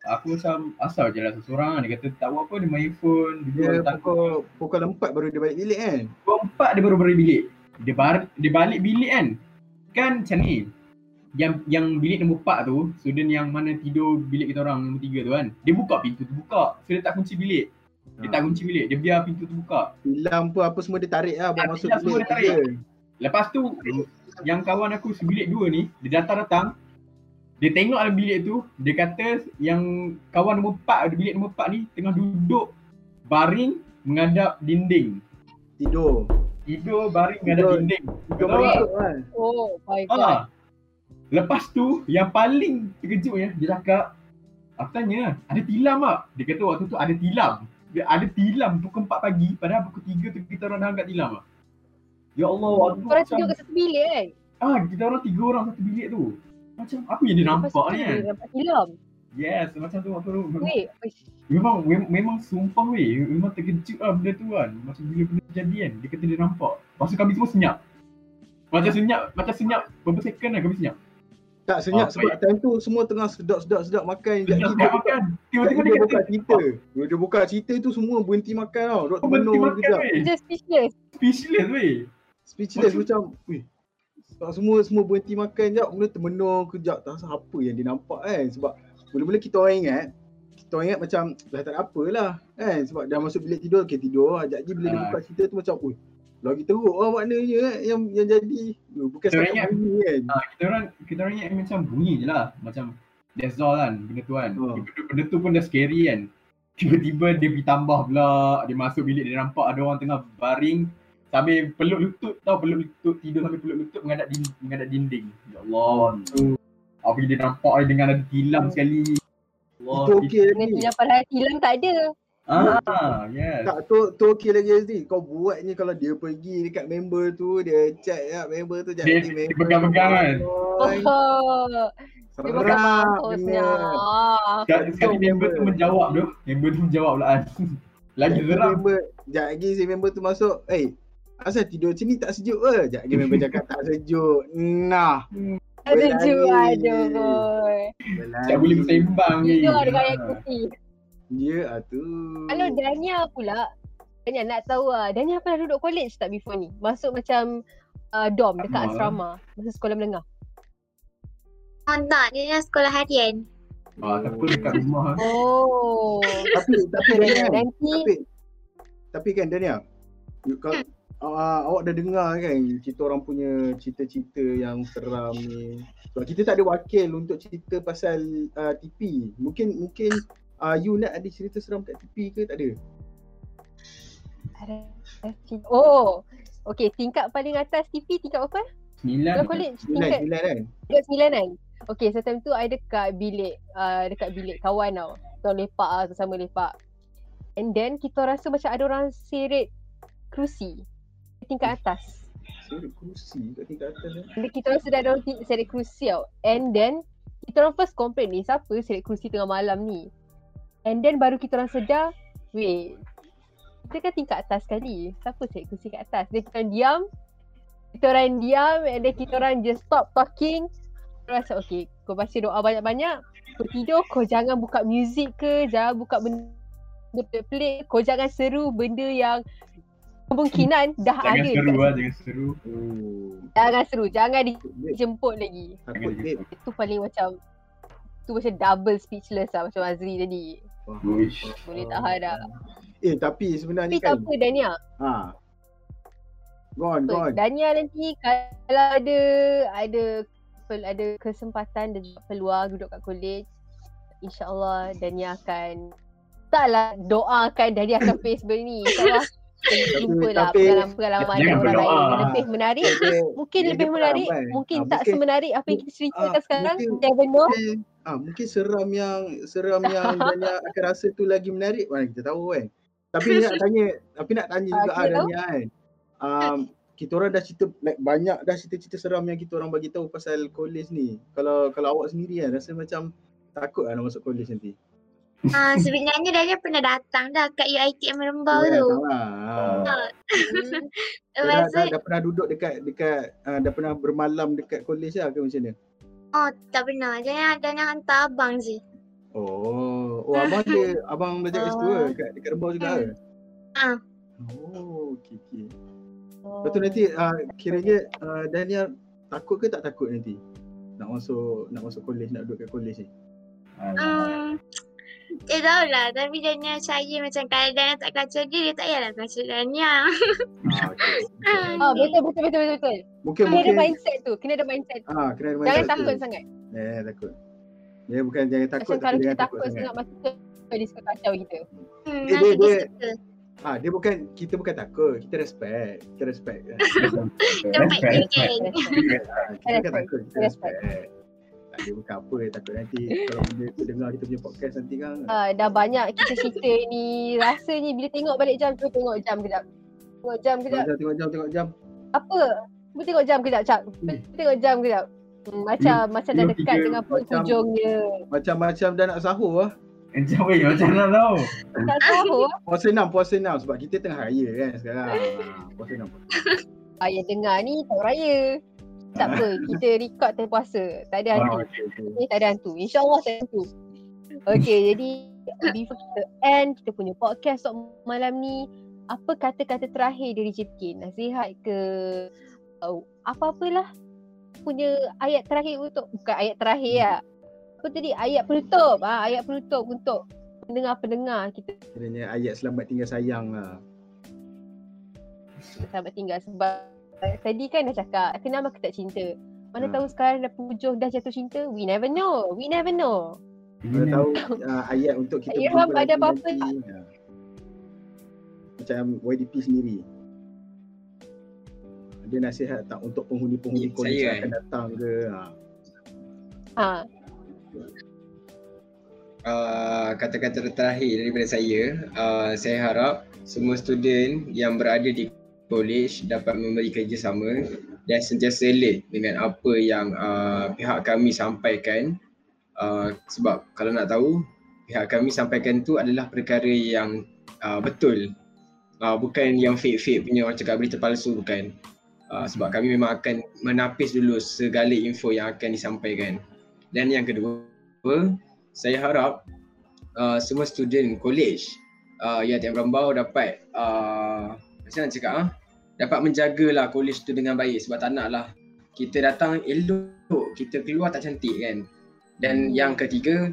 Aku macam asal jalan seseorang kan. Dia kata tak buat apa dia main phone. Dia, Dia pukul pukul 4 baru dia balik bilik kan. Pukul empat dia baru balik bilik. Dia, bar, dia balik bilik kan. Kan macam ni. Yang yang bilik nombor empat tu, student yang mana tidur bilik kita orang nombor tiga tu kan. Dia buka pintu tu buka. So dia tak kunci bilik. Dia Ha. tak kunci bilik. Dia biar pintu tu buka. Tilam pun apa semua dia tarik lah buat Ah, masuk semua dia tarik. dia. Lepas tu yang kawan aku sebilik dua ni, dia datang-datang. Dia tengok dalam bilik tu, dia kata yang kawan nombor empat, bilik nombor empat ni tengah duduk baring menghadap dinding. Tidur. Tidur baring Tidur. dinding. Tidur kan. Oh my god. Ah. Lepas tu yang paling terkejutnya dia cakap Aku tanya, ada tilam tak? Dia kata waktu tu ada tilam. Dia ada tilam pukul 4 pagi padahal pukul 3 tu kita orang dah angkat tilam ah. Ya Allah, waktu tu Korang macam tidur kat satu bilik kan? ah kita orang tiga orang satu bilik tu. Macam apa yang dia Lepas nampak ni kan? dia Nampak tilam. Yes, macam tu waktu tu. Weh. Memang mem- memang sumpah weh, memang terkejut lah benda tu kan. Macam bila benda jadi kan, dia kata dia nampak. Lepas tu kami semua senyap. Macam senyap, macam senyap beberapa second lah kami senyap. Tak senyap Ah, sebab time tu semua tengah sedap-sedap makan. Jadi Senyap dia senyap makan. Tiba-tiba dia dia buka kata, cerita. Bila dia buka cerita tu semua berhenti makan tau. Duk Kau berhenti makan sekejap. weh. Just speechless. Speechless weh. Speechless Macam- weh. Sebab semua semua berhenti makan jap, kemudian termenung kejap tak rasa apa yang dia nampak kan. Sebab mula-mula kita orang ingat, kita orang ingat macam dah tak ada apa lah kan. Sebab dah masuk bilik tidur, okay tidur. Sekejap lagi bila dia Ah. buka cerita tu macam, ui lagi teruk lah maknanya kan yang, yang jadi. Bukan setakat bunyi kan. Ah, kita orang kita orang ingat macam bunyi je lah. Macam that's all kan benda tu kan. Oh. Benda, benda tu pun dah scary kan. Tiba-tiba dia pergi tambah pula, dia masuk bilik dia nampak ada orang tengah baring sambil peluk lutut tau peluk lutut tidur sambil peluk lutut menghadap dinding, menghadap dinding. Ya Allah. Hmm. Apa dia nampak dia dengan ada tilam sekali. Allah. Itu okey Dengan lagi. tilam pada tilam tak ada. Ah, yes. Tak, tu, tu okey lagi SD. Kau buat ni kalau dia pergi dekat member tu, dia chat ya member tu. Dia- jadi dia member pegang-pegang kan? Oi, Oh, dia bukan. Sekali, sekali Betul, member tu member. menjawab tu. Member tu menjawab pula kan. [laughs] Lagi. Member, sekejap lagi si member tu masuk, eh asal tidur sini tak sejuk ke? Sekejap lagi member cakap tak sejuk. Nah, Ada Ju aduh boy. Tak boleh bersembang ni. Dengan Ah. air putih. Ya ah tu. Kalau Dania pula, Dania nak tahu lah. Dania pernah duduk college tak before ni? Masuk macam uh, dorm dekat Sama. asrama. Masa sekolah menengah. Oh tak, dia sekolah harian. Ah, tak apa dekat rumah. [laughs] Oh. Tapi tapi Dania, Nanti tapi tapi kan Dania, you, kalau uh, awak dah dengar kan kita orang punya cerita-cerita yang seram ni. Sebab kita tak ada wakil untuk cerita pasal uh, TP. Mungkin mungkin uh, you nak ada cerita seram kat TP ke tak ada? Oh. Okay, tingkat paling atas TV tingkat berapa? Sembilan. Kalau college tingkat sembilan kan? tingkat sembilan kan? Okay, so time tu I dekat bilik uh, dekat bilik kawan tau. Kita lepak lah, sama lepak. And then kita rasa macam ada orang seret kerusi tingkat atas. Saya kerusi kat tingkat atas eh. Bila kita orang sedar ada orang ti- seret kerusi tau. And then kita orang first complain ni siapa seret kerusi tengah malam ni. And then baru kita orang sedar, wait, kita kan tingkat atas sekali. Siapa seret kerusi kat atas? Then kita orang diam. Kita orang diam and then kita orang just stop talking. Kita rasa okay, kau baca doa banyak-banyak. Kau tidur, kau jangan buka muzik ke, jangan buka benda pelik-pelik. Kau jangan seru benda yang kemungkinan dah Jangan ada seru lah, jangan seru. Oh. Jangan seru, jangan Takut babe. dijemput lagi. Takut Jangan. Itu paling macam tu macam double speechless lah macam Azri tadi. Uish. Boleh tahan dah. Eh tapi sebenarnya Tapi tak kan. apa Dania. Ha. Go on, go on. Dania nanti kalau ada ada ada kesempatan dan juga peluang duduk kat college InsyaAllah Dania akan taklah doakan Dania akan [coughs] face benda ni. InsyaAllah jumpa lah tapi- pengalaman-pengalaman Jangan orang berdoa. lain yang lebih menarik. Dia- Mungkin dia lebih menarik, kan? mungkin Ah, tak mungkin- semenarik apa yang kita ceritakan ah, sekarang. mungkin- Never know. mungkin ah mungkin seram yang seram yang [laughs] Dania akan rasa tu lagi menarik mana kita tahu kan. Tapi nak tanya, tapi nak tanya juga ah. Dania kan. Um, kita orang dah cerita like, banyak dah cerita-cerita seram yang kita orang bagi tahu pasal college ni. Kalau kalau awak sendiri kan rasa macam takut lah nak masuk college nanti. Ah, [laughs] sebenarnya Dania pernah datang dah kat UiTM Rembau Ya, tu. lah. Ah. [laughs] Dah, dah, dah pernah duduk dekat dekat uh, dah pernah bermalam dekat college lah ke macam mana? oh tak pernah. Dania, Dania hantar abang je. Oh, oh abang dia [laughs] abang belajar kat situ ke? Dekat dekat Rembau juga ke? Ah. Oh, okey okey. Oh. Lepas tu nanti uh, kiranya uh, Daniel takut ke tak takut nanti? Nak masuk nak masuk college, nak duduk kat college ni. Hmm, dia tahu lah. Tapi Dania percaya macam kalau Dania tak kacau dia, dia tak payahlah kacau Dania. Ah, okey. [laughs] Ah, betul betul betul betul betul. Mungkin Kena ada mungkin mindset tu, kena ada mindset. tu. ah kena ada Jangan mindset takut tu. sangat. Eh, takut. Dia bukan jangan takut Macam kalau tapi kita jangan takut sangat masa tu dia suka kacau kita. Hmm, Dia- nanti dia- dia. Ah, dia bukan kita bukan takut, kita respect. Kita respect. Ah, Tempat dia kan. kita bukan Respect, takut, kita respect. respect. Tak dia bukan apa takut nanti kalau dia tu dengar kita punya podcast nanti kan. Ah, dah banyak kita cerita ni. Rasanya bila tengok balik jam tu tengok jam kejap. Tengok jam kejap. Tengok jam, tengok jam, tengok jam. Apa? Cuba tengok jam kejap, Cak. Hmm. Tengok jam kejap. Hmm, macam macam dah dekat tiga, dengan macam- penghujungnya. Macam-macam dah nak sahur lah. Macam weh, macam mana tahu? Tak tahu. Puasa enam, puasa enam sebab kita tengah raya kan sekarang. Ah, puasa enam. Ah, yang dengar ni tak raya. Tak apa, [laughs] kita record time puasa. Tak ada Ah, hantu. okey, okey. Ni tak ada hantu. InsyaAllah tak ada hantu. Okay, [laughs] jadi before kita end kita punya podcast untuk malam ni, apa kata-kata terakhir dari JPK? Nasihat ke uh, apa-apalah punya ayat terakhir untuk bukan ayat terakhir lah. Apa tadi ayat penutup. Ah ayat penutup untuk pendengar-pendengar kita Kiranya ayat selamat tinggal sayang lah. sahabat tinggal sebab tadi kan dah cakap kenapa kita tak cinta. Mana Ha. tahu sekarang dah pujung dah jatuh cinta. We never know. We never know. Mana tahu [laughs] uh, ayat untuk kita Irham berjumpa ada apa-apa nanti. Ha. Macam YDP sendiri. Ada nasihat tak untuk penghuni-penghuni Ya, college saya, yang eh. akan datang ke? Ha. Ha. uh, kata-kata terakhir daripada saya, uh, saya harap semua student yang berada di college dapat memberi kerjasama dan sentiasa alert dengan apa yang uh, pihak kami sampaikan. Uh, sebab kalau nak tahu pihak kami sampaikan tu adalah perkara yang uh, betul. Uh, bukan yang fake-fake punya orang cakap berita palsu bukan. Uh, sebab kami memang akan menapis dulu segala info yang akan disampaikan. Dan yang kedua saya harap uh, semua student college uh, YTM Rembau dapat uh, macam mana cakap ah dapat menjagalah college tu dengan baik sebab tak nak lah kita datang elok kita keluar tak cantik kan. Dan yang ketiga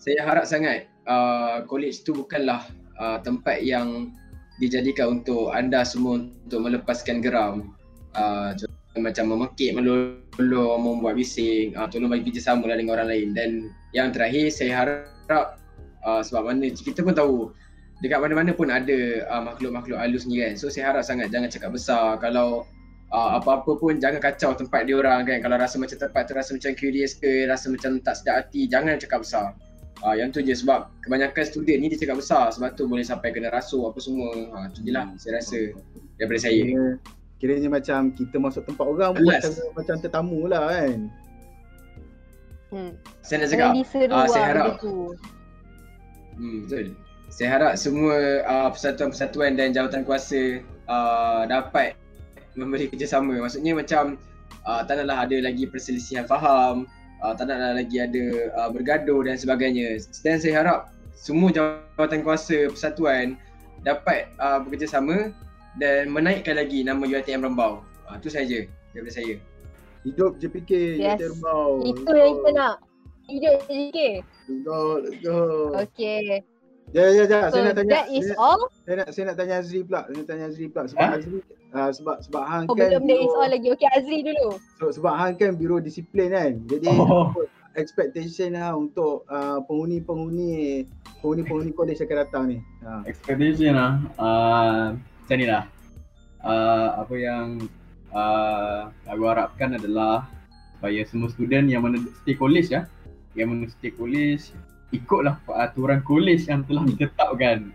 saya harap sangat uh, college tu bukanlah uh, tempat yang dijadikan untuk anda semua untuk melepaskan geram. Uh, macam memekik melolong membuat bising uh, tolong bagi kerjasama dengan orang lain. Dan yang terakhir saya harap uh, sebab mana kita pun tahu dekat mana-mana pun ada uh, makhluk-makhluk halus ni kan. So saya harap sangat jangan cakap besar. Kalau uh, apa-apa pun jangan kacau tempat dia orang kan. Kalau rasa macam tempat tu rasa macam curious ke, rasa macam tak sedap hati, jangan cakap besar. Uh, yang tu je sebab kebanyakan student ni dia cakap besar sebab tu boleh sampai kena rasuk apa semua. Ha, tu je lah saya rasa daripada saya. Kira, kiranya macam kita masuk tempat orang pun macam, macam tetamu lah kan. Hmm. Saya nak cakap ah, saya lah harap. Hmm, betul. Saya harap semua uh, persatuan-persatuan dan jawatan kuasa uh, dapat memberi kerjasama. Maksudnya macam uh, tak naklah ada lagi perselisihan faham, uh, tak naklah lagi ada uh, bergaduh dan sebagainya. Dan saya harap semua jawatan kuasa persatuan dapat uh, bekerjasama dan menaikkan lagi nama UiTM Rembau. Uh, itu saja daripada saya. Hidup JPK, Yes. YTM Rembau. Itu yang kita nak. Hidup JK. Let's go, let's go. Okay. Ya, ya, ya. So Saya nak tanya. that is saya, all. saya nak saya nak tanya Azri pula. Saya nak tanya Azri pula sebab Ha? Azri uh, sebab sebab hang Oh, kan belum that is all lagi. Okay Azri dulu. So, sebab hang kan biro disiplin kan. Jadi Oh. expectation lah untuk uh, penghuni-penghuni penghuni-penghuni college akan datang ni. Ha. expectation lah uh, macam ni lah uh, apa yang uh, aku harapkan adalah supaya semua student yang mana stay college ya yang mana stay college ikutlah peraturan college yang telah ditetapkan [laughs]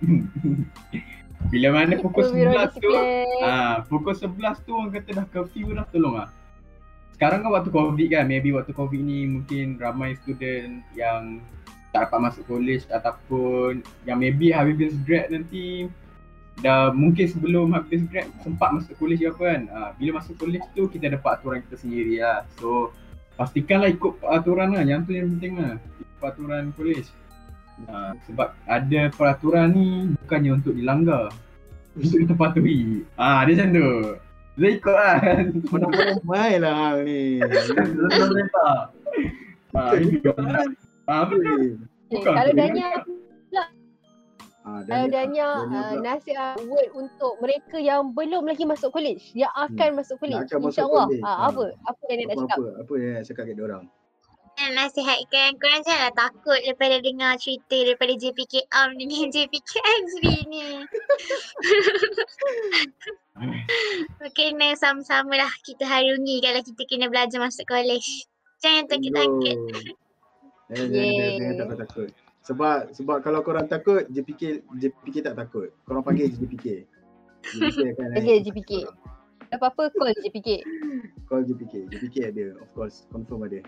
bila mana pukul Itu biro 11 tu. Ah, pukul 11 tu orang kata dah curfew dah tolong ah. Sekarang kan waktu covid kan, maybe waktu covid ni mungkin ramai student yang tak dapat masuk college ataupun yang maybe habis grad nanti dah mungkin sebelum habis grad sempat masuk college ke apa kan. Ah, bila masuk college tu kita ada peraturan kita sendiri lah. So pastikanlah ikut peraturan lah, yang tu yang penting lah. Peraturan college. Ah, sebab ada peraturan ni bukannya untuk dilanggar untuk ditepatuhi. Ah, dia macam tu. Dia ikut lah kan. Mana-mana main lah hang ni. Perintah. [laughs] Ah, ini. Ah, betul. Eh, bukan kalau. Dania, Ah, kalau Dania Dania uh, nasihat word untuk mereka yang belum lagi masuk college, yang akan masuk college. akan masuk InsyaAllah. college. Ah, Ah. apa? Apa Dania nak cakap? apa, apa, apa yang nak cakap kat dia orang? Dan nasihatkan korang janganlah takut daripada dengar cerita daripada JPK Am dengan JPK Azri ni. Kena sama-sama lah kita harungi kalau kita kena belajar masuk college. Jangan takut-takut. Jangan, jangan, jangan, Yeay. jangan takut takut. Sebab sebab kalau korang takut, JPK JPK tak takut. Korang panggil JPK. JPK akan. Okay, JPK. Apa-apa call JPK. Call JPK. JPK ada, of course, confirm ada.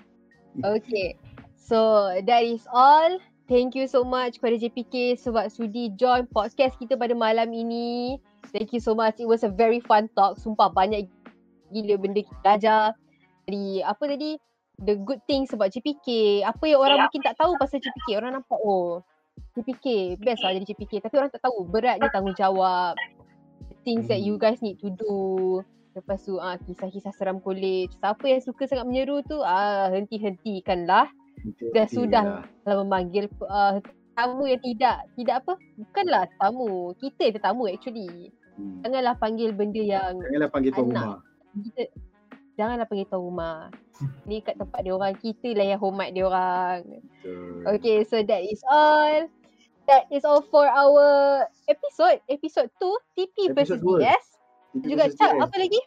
Okay. So that is all. Thank you so much kepada JPK sebab sudi join podcast kita pada malam ini. Thank you so much. It was a very fun talk. Sumpah banyak gila benda kita belajar. Dari apa tadi? The good things about JPK. Apa yang orang mungkin tak tahu pasal JPK. Orang nampak oh JPK best lah jadi JPK. Tapi orang tak tahu beratnya tanggungjawab. The things that you guys need to do. Lepas tu ah kisah-kisah seram college. Siapa yang suka sangat menyeru tu ah henti-hentikanlah. Dah sudah Kalau memanggil uh, tamu yang tidak tidak apa? Bukanlah tamu. Kita yang tetamu actually. Hmm. Janganlah panggil benda yang Janganlah panggil tuan rumah. kita janganlah panggil tuan rumah. Ni kat tempat dia orang, kita lah yang hormat dia orang. Betul. Okay, so that is all. That is all for our episode. Episode 2, TP versus dua. Itu Juga DS. apa lagi?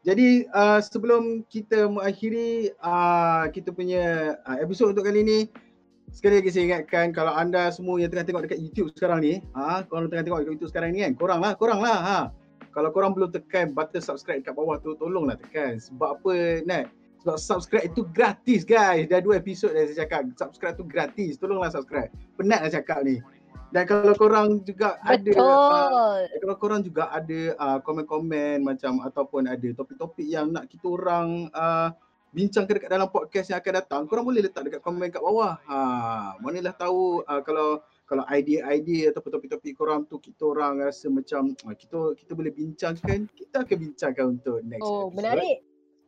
Jadi uh, sebelum kita mengakhiri uh, kita punya uh, episod untuk kali ni Sekali lagi saya ingatkan kalau anda semua yang tengah tengok dekat YouTube sekarang ni ha, Korang tengah tengok dekat YouTube sekarang ni kan Korang lah, korang lah ha. Kalau korang belum tekan button subscribe kat bawah tu Tolonglah tekan Sebab apa Nat? Sebab subscribe itu gratis guys Dah dua episod dah saya cakap Subscribe tu gratis Tolonglah subscribe Penat lah cakap ni Dan kalau korang juga ada uh, kalau korang juga ada uh, komen-komen macam ataupun ada topik-topik yang nak kita orang uh, bincangkan dekat dalam podcast yang akan datang, korang boleh letak dekat komen kat bawah. Ha, manalah tahu uh, kalau kalau idea-idea ataupun topik-topik korang tu kita orang rasa macam uh, kita kita boleh bincangkan, kita akan bincangkan untuk next Oh, episode. menarik.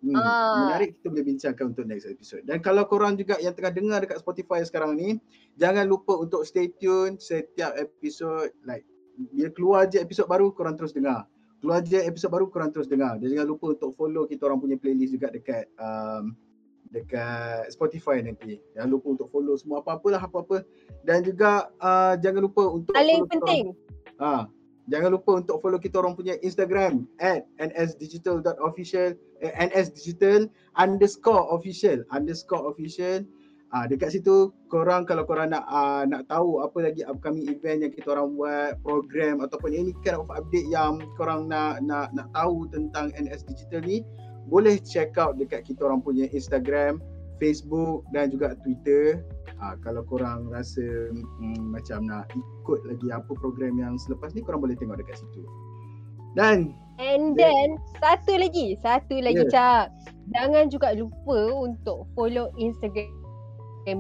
Hmm, Ah. Menarik kita boleh bincangkan untuk next episode. Dan kalau korang juga yang tengah dengar dekat Spotify sekarang ni, jangan lupa untuk stay tune setiap episod like bila keluar je episod baru korang terus dengar. Keluar je episod baru korang terus dengar. Dan jangan lupa untuk follow kita orang punya playlist juga dekat um, dekat Spotify nanti. Jangan lupa untuk follow semua apa-apalah apa-apa. Dan juga uh, jangan lupa untuk Paling penting, Ha, jangan lupa untuk follow kita orang punya Instagram at nsdigital.official eh, nsdigital underscore official underscore official. Ah dekat situ korang kalau korang nak uh, nak tahu apa lagi upcoming event yang kita orang buat, program ataupun any kind of update yang korang nak nak nak tahu tentang NS Digital ni, boleh check out dekat kita orang punya Instagram, Facebook dan juga Twitter. Ah kalau korang rasa mm, macam nak ikut lagi apa program yang selepas ni korang boleh tengok dekat situ. Dan and Yeah. then satu lagi, satu lagi Yeah. Cap. Jangan juga lupa untuk follow Instagram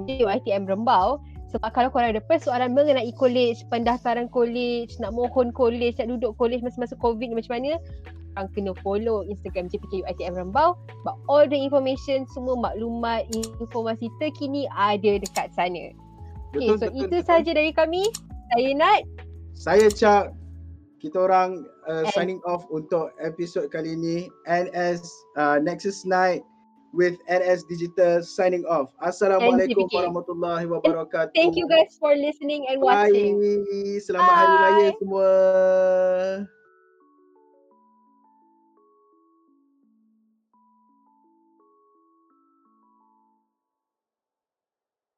dia ITM Rembau sebab kalau korang ada persoalan mengenai college, pendaftaran college, nak mohon college, nak duduk college masa-masa COVID ni macam mana, korang kena follow Instagram JPKU ITM Rembau sebab all the information, semua maklumat, informasi terkini ada dekat sana. Okay, betul so betul, itu betul. saja dari kami. Saya Nat. Saya Cak kita orang uh, And- signing off untuk episod kali ini NS uh, Nexus Night with NS Digital signing off. Assalamualaikum warahmatullahi wabarakatuh. Thank you guys for listening and Bye. watching. Selamat Hari Raya Bye. semua.